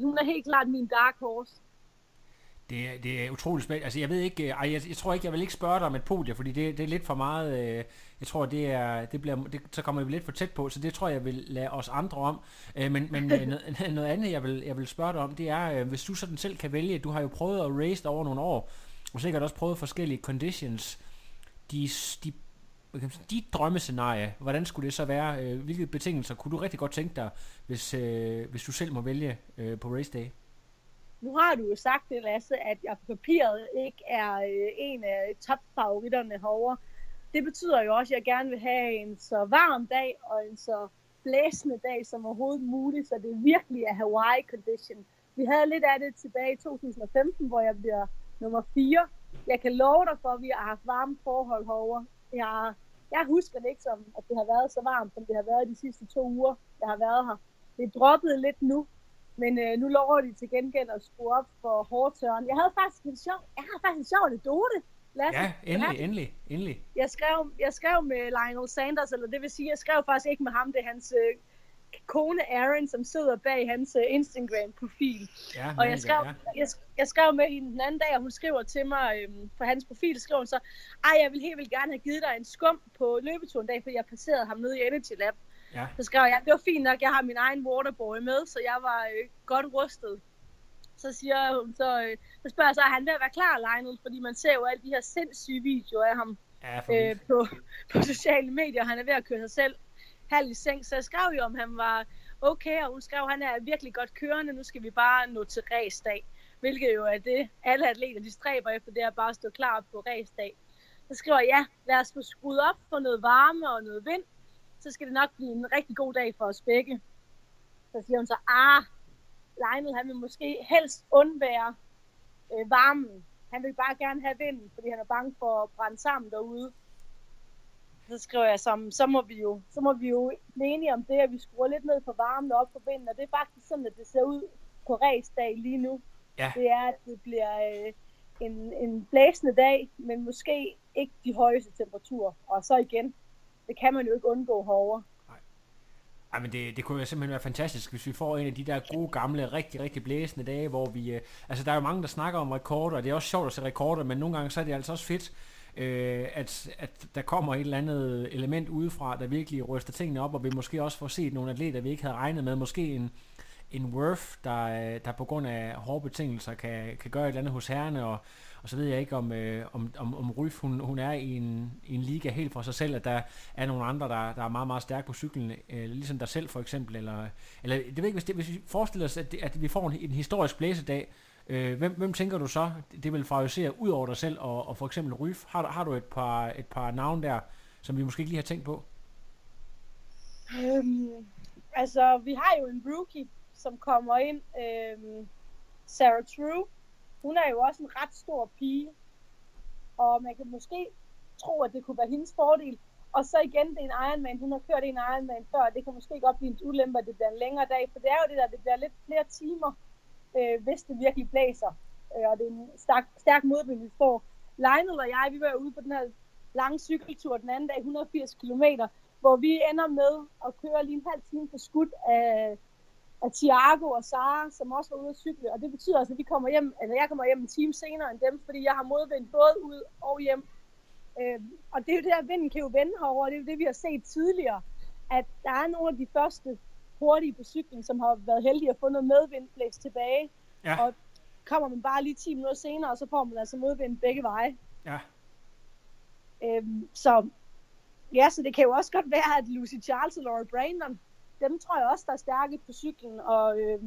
Hun er helt klart min dark horse. Det, er- det er utroligt spændende. Altså, jeg ved ikke, øh, ej, jeg, jeg tror ikke, jeg vil ikke spørge dig om et podie, fordi det, det er lidt for meget, øh, jeg tror, det er, det bliver, det, så kommer vi lidt for tæt på, så det tror jeg, vil lade os andre om. Øh, men men øh, noget, noget andet, jeg vil, jeg vil spørge dig om, det er, øh, hvis du sådan selv kan vælge, du har jo prøvet at race over nogle år, og sikkert også prøvet forskellige conditions, de, de de dit drømmescenarie, hvordan skulle det så være? Øh, hvilke betingelser kunne du rigtig godt tænke dig, hvis, øh, hvis du selv må vælge øh, på race day? Nu har du jo sagt det, Lasse, at jeg på papiret ikke er øh, en af topfavoritterne herovre. Det betyder jo også, at jeg gerne vil have en så varm dag og en så blæsende dag som overhovedet muligt, så det virkelig er Hawaii condition. Vi havde lidt af det tilbage i 2015, hvor jeg bliver nummer 4. Jeg kan love dig for, at vi har haft varme forhold herovre. Jeg, jeg husker det ikke som, at det har været så varmt, som det har været de sidste to uger, jeg har været her. Det er droppet lidt nu, men øh, nu lover de til gengæld at skrue op for hårdtørren. Jeg havde faktisk en sjov, jeg har faktisk en sjov anekdote, Lasse. Ja, endelig, endelig, endelig. Jeg skrev, jeg skrev med Lionel Sanders, eller det vil sige, jeg skrev faktisk ikke med ham, det er hans øh, kone Aaron, som sidder bag hans øh, Instagram-profil. Ja, Og jeg skrev, ja. jeg, jeg skrev med hende den anden dag, og hun skriver til mig øhm, på hans profil, skriver hun så, ej, jeg vil helt vildt gerne have givet dig en skum på løbeturen dag, fordi jeg passerede ham nede i Energy Lab. Ja. Så skrev jeg, det var fint nok, jeg har min egen waterboy med, så jeg var øh, godt rustet. Så siger hun så, øh, så spørger jeg så, er han ved at være klar, Lionel? Fordi man ser jo alle de her sindssyge videoer af ham Ja, øh, på, på sociale medier. Han er ved at køre sig selv halv i seng. Så jeg skrev jo, om han var okay, og hun skrev, han er virkelig godt kørende. Nu skal vi bare nå til ræsdag. Hvilket jo er det, alle atleter de stræber efter, det er bare at stå klar på ræsdag. Så skriver jeg, ja, lad os få skruet op for noget varme og noget vind. Så skal det nok blive en rigtig god dag for os begge. Så siger hun så, ah, Lionel, han vil måske helst undvære øh, varmen. Han vil bare gerne have vinden, fordi han er bange for at brænde sammen derude. Så skriver jeg, som, så, må vi jo, så må vi jo blive enige om det, at vi skruer lidt ned på varmen og op på vinden. Og det er faktisk sådan, at det ser ud på ræsdag lige nu. Ja. Det er, at det bliver øh, en, en blæsende dag, men måske ikke de højeste temperaturer. Og så igen, det kan man jo ikke undgå herovre. Ej, men det, det kunne jo simpelthen være fantastisk, hvis vi får en af de der gode, gamle, rigtig, rigtig blæsende dage, hvor vi... Øh, altså, der er jo mange, der snakker om rekorder, og det er også sjovt at se rekorder, men nogle gange så er det altså også fedt, øh, at, at der kommer et eller andet element udefra, der virkelig ryster tingene op, og vi måske også får set nogle atleter, vi ikke havde regnet med. Måske en, en Worth, der, der på grund af hårde betingelser kan, kan gøre et eller andet hos herrene, og, og så ved jeg ikke, om, øh, om, om, om Ryf, hun, hun er i en, i en liga helt for sig selv, at der er nogle andre, der, der er meget, meget stærke på cyklen, øh, ligesom dig selv for eksempel, eller, eller det ved jeg ikke, hvis, det, hvis vi forestiller os, at, det, at vi får en, en historisk blæsedag, øh, hvem, hvem tænker du så, det vil favorisere ud over dig selv, og, og for eksempel Ryf? Har, har du et par, et par navne der, som vi måske ikke lige har tænkt på? Øhm, altså, vi har jo en rookie, som kommer ind, øh, Sarah True. Hun er jo også en ret stor pige, og man kan måske tro, at det kunne være hendes fordel. Og så igen, det er en Ironman. Hun har kørt en Ironman før, og det kan måske godt blive en ulempe, at det bliver en længere dag, for det er jo det der, det bliver lidt flere timer, øh, hvis det virkelig blæser. Øh, og det er en stærk, stærk modvind, vi får. Lionel og jeg, vi var ude på den her lange cykeltur den anden dag, 180 km, hvor vi ender med at køre lige en halv time på skud af, af Thiago og Sara, som også var ude at cykle. Og det betyder altså, at vi kommer hjem, eller jeg kommer hjem en time senere end dem, fordi jeg har modvind både ud og hjem. Øh, og det er jo det, at vinden kan jo vende herover, det er jo det, vi har set tidligere, at der er nogle af de første hurtige på cykling, som har været heldige at få noget medvind blæst tilbage. Ja. Og kommer man bare lige 10 minutter senere, og så får man altså modvind begge veje. Ja. Øhm, så ja, så det kan jo også godt være, at Lucy Charles og Laura Brandon, dem tror jeg også, der er stærke på cyklen, og, øh,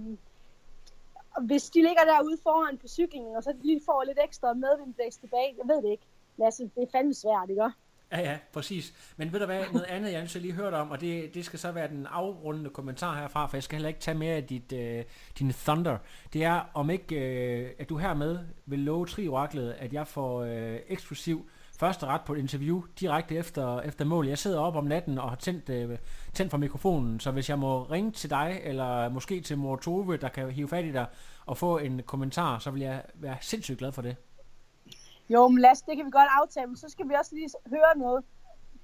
og hvis de ligger derude foran på cyklingen, og så lige får lidt ekstra medvindblæs tilbage, jeg ved det ikke. Lasse, det er fandme svært, ikke? Ja, ja, præcis. Men ved du hvad, noget andet, jeg altså lige hørt om, og det, det skal så være den afrundende kommentar herfra, for jeg skal heller ikke tage mere af dit, øh, din thunder. Det er, om ikke, øh, at du hermed vil love trioraklet, at jeg får øh, eksklusiv første ret på et interview direkte efter, efter mål. Jeg sidder op om natten og har tændt, øh, tændt for mikrofonen, så hvis jeg må ringe til dig, eller måske til mor Tove, der kan hive fat i dig, og få en kommentar, så vil jeg være sindssygt glad for det. Jo, men Lasse, det kan vi godt aftale, men så skal vi også lige høre noget.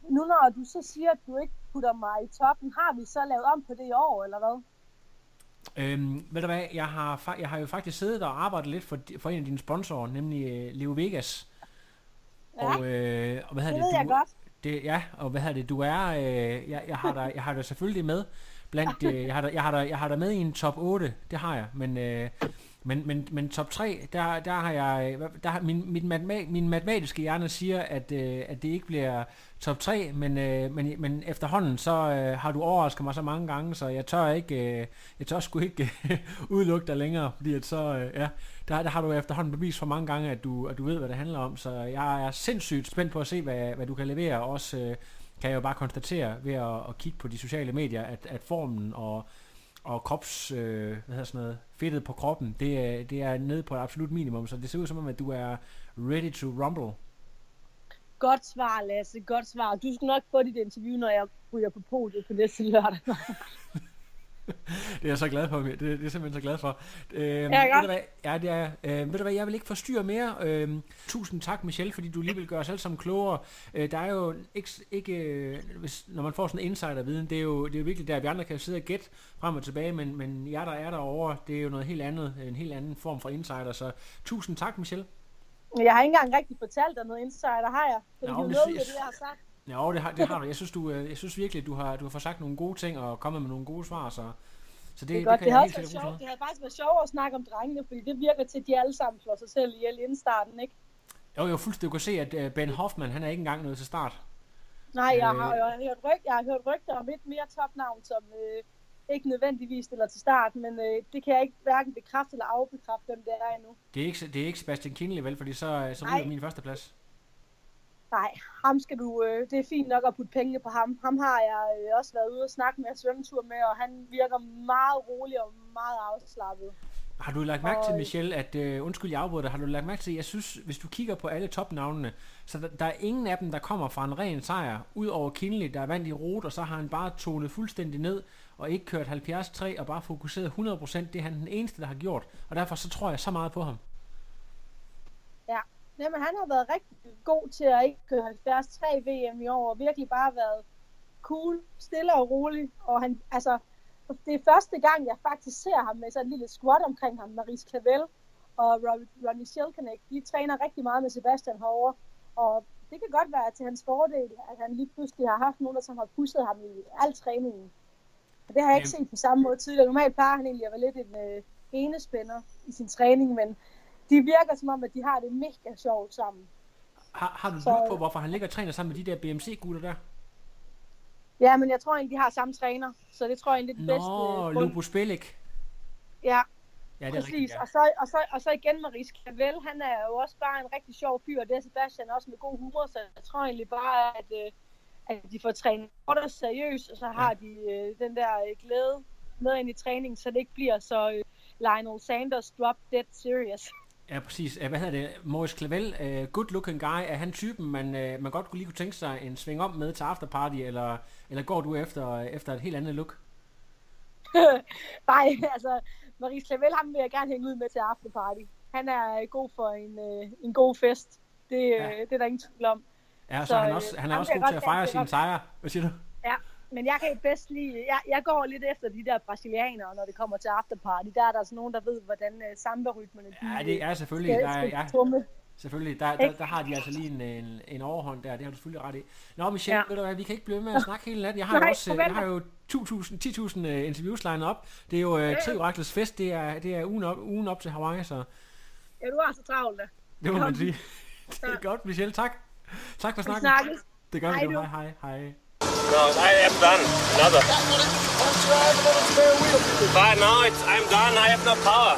Nu når du så siger, at du ikke putter mig i toppen, har vi så lavet om på det i år, eller hvad? Øhm, ved du hvad, jeg har, jeg har jo faktisk siddet og arbejdet lidt for, for en af dine sponsorer, nemlig øh, Leo Vegas. Ja, og, øh, og hvad hedder det ved det? jeg Du, godt. det, ja, og hvad hedder det? Du er, øh, jeg, jeg, har dig, jeg har dig selvfølgelig med blandt, øh, jeg har dig, jeg har dig, jeg har dig med i en top 8, det har jeg, men, øh, men, men, men top 3, der, der har jeg, der har, min, min, matema, min matematiske hjerne siger, at, øh, at det ikke bliver top 3, men, øh, men, men efterhånden, så øh, har du overrasket mig så mange gange, så jeg tør ikke, øh, jeg tør sgu ikke øh, udelukke dig længere, fordi at så, øh, ja, der, der har du efterhånden bevist for mange gange, at du, at du ved, hvad det handler om, så jeg er sindssygt spændt på at se, hvad, hvad du kan levere, også øh, kan jeg jo bare konstatere ved at, at kigge på de sociale medier, at, at formen og, og krops, øh, hvad hedder sådan noget, fedtet på kroppen, det det er nede på et absolut minimum, så det ser ud som om, at du er ready to rumble. Godt svar, Lasse. Godt svar. Du skal nok få dit interview, når jeg ryger på podiet på næste lørdag. det er jeg så glad for. Det, det er jeg simpelthen så glad for. Øhm, Ja, ved godt. du hvad, ja, det er, øh, ved du hvad, jeg vil ikke forstyrre mere. Øhm, tusind tak, Michelle, fordi du lige vil gøre os alle sammen klogere. Øh, der er jo ikke, ikke øh, hvis, når man får sådan en insiderviden, det er, jo, det er jo virkelig der, vi andre kan sidde og gætte frem og tilbage, men, men jer, der er derovre, det er jo noget helt andet, en helt anden form for insider. Så tusind tak, Michelle. Jeg har ikke engang rigtig fortalt dig noget insider, har jeg? Så Nå, du noget det- med det, jeg har sagt. Ja, det har, det har du. Jeg synes, du, øh, jeg synes virkelig, du har, du har fået sagt nogle gode ting og kommet med nogle gode svar, så, så det, Det er godt. kan Det jeg har også været sjovt. Det havde faktisk været sjovere at snakke om drengene, fordi det virker til, at de alle sammen slår sig selv ihjel inden starten, ikke? Jo, jo, fuldstændig. Du kan se, at øh, Ben Hoffman, han er ikke engang nået til start. Nej, jeg Øh. har, jeg har, hørt, ryg, jeg har hørt rygter om et mere topnavn, som øh, ikke nødvendigvis stiller til start, men øh, det kan jeg ikke hverken bekræfte eller afbekræfte, hvem det er endnu. Det er ikke, det er ikke Sebastian Kinley, vel? Fordi så, øh, så ryger min første plads. Nej, ham skal du, øh, det er fint nok at putte penge på ham. Ham har jeg øh, også været ude og snakke med og svømmetur med, og han virker meget rolig og meget afslappet. Har du lagt mærke til, Michelle, at, øh, undskyld jeg afbryder har du lagt mærke til, jeg synes, hvis du kigger på alle topnavnene, så der, der er ingen af dem, der kommer fra en ren sejr, udover Kinley, der er vandt i rot, og så har han bare tonet fuldstændig ned, og ikke kørt 70-3, og bare fokuseret 100%, det er han den eneste, der har gjort, og derfor så tror jeg så meget på ham. Ja, Jamen, han har været rigtig god til at ikke køre 73 VM i år, og virkelig bare været cool, stille og rolig. Og han, altså, det er første gang, jeg faktisk ser ham med sådan en lille squad omkring ham. Maurice Clavel og Ron- Ronnie Shelkenek, de træner rigtig meget med Sebastian herovre. Og det kan godt være til hans fordel, at han lige pludselig har haft nogen, der som har pusset ham i al træningen. Og det har jeg ikke set på samme måde tidligere. Normalt plejer han egentlig at være lidt en øh, enespænder i sin træning, men de virker som om, at de har det mega sjovt sammen. Har, har du lyd på, hvorfor han ligger og træner sammen med de der BMC-gutter der? Ja, men jeg tror egentlig, de har samme træner, så det tror jeg egentlig er Nå, bedste grund. Lubus Bellic. Ja, Ja, det er præcis. rigtigt, ja. Og, så, og, så, og så igen Maris Clavel, han er jo også bare en rigtig sjov fyr, og det er Sebastian også med god humor, så jeg tror egentlig bare, at, øh, at de får trænet godt og seriøst, og så har de øh, den der øh, glæde med ind i træningen, så det ikke bliver så øh, Lionel Sanders drop dead serious. Ja, præcis. Øh, Hvad hedder det? Morris Clavel, uh, good looking guy. Er han typen, man, uh, man godt kunne lige kunne tænke sig en sving om med til afterparty, eller, eller går du efter, efter et helt andet look? Nej, altså, Maris Clavel, ham vil jeg gerne hænge ud med til afterparty. Han er øh, god for en, øh, en god fest. Det, øh, Ja. det er der ingen tvivl om. Ja, så, Så, han, øh, også, han er også god til at fejre sine sejre. Hvad siger du? Ja, men jeg kan bedst lide, jeg, jeg går lidt efter de der brasilianere, når det kommer til afterparty. Der er der sådan nogen, der ved, hvordan uh, samba-rytmerne Ja, det er selvfølgelig. skal, Der, er- ja. Selvfølgelig. Der, der, der, har de altså lige en, en, en overhånd der. Det har du selvfølgelig ret i. Nå, Michelle, ja. Ved du hvad, vi kan ikke blive ved med at snakke hele natten. Jeg har jo Nej, også øh, jeg har jo 2.000, 10.000 uh, interviews lined op. Det er jo uh, Trioraklets fest. Det er, det er ugen, op, ugen op til Hawaii, så Ja, du er så travlt da. det må man sige. Det er godt, Michelle. Tak. Tak for snakken. snakkes. Det gør vi Hej nu. Hej, hej, hej. No, I am done. Another. But no, it's, I'm done. I have no power.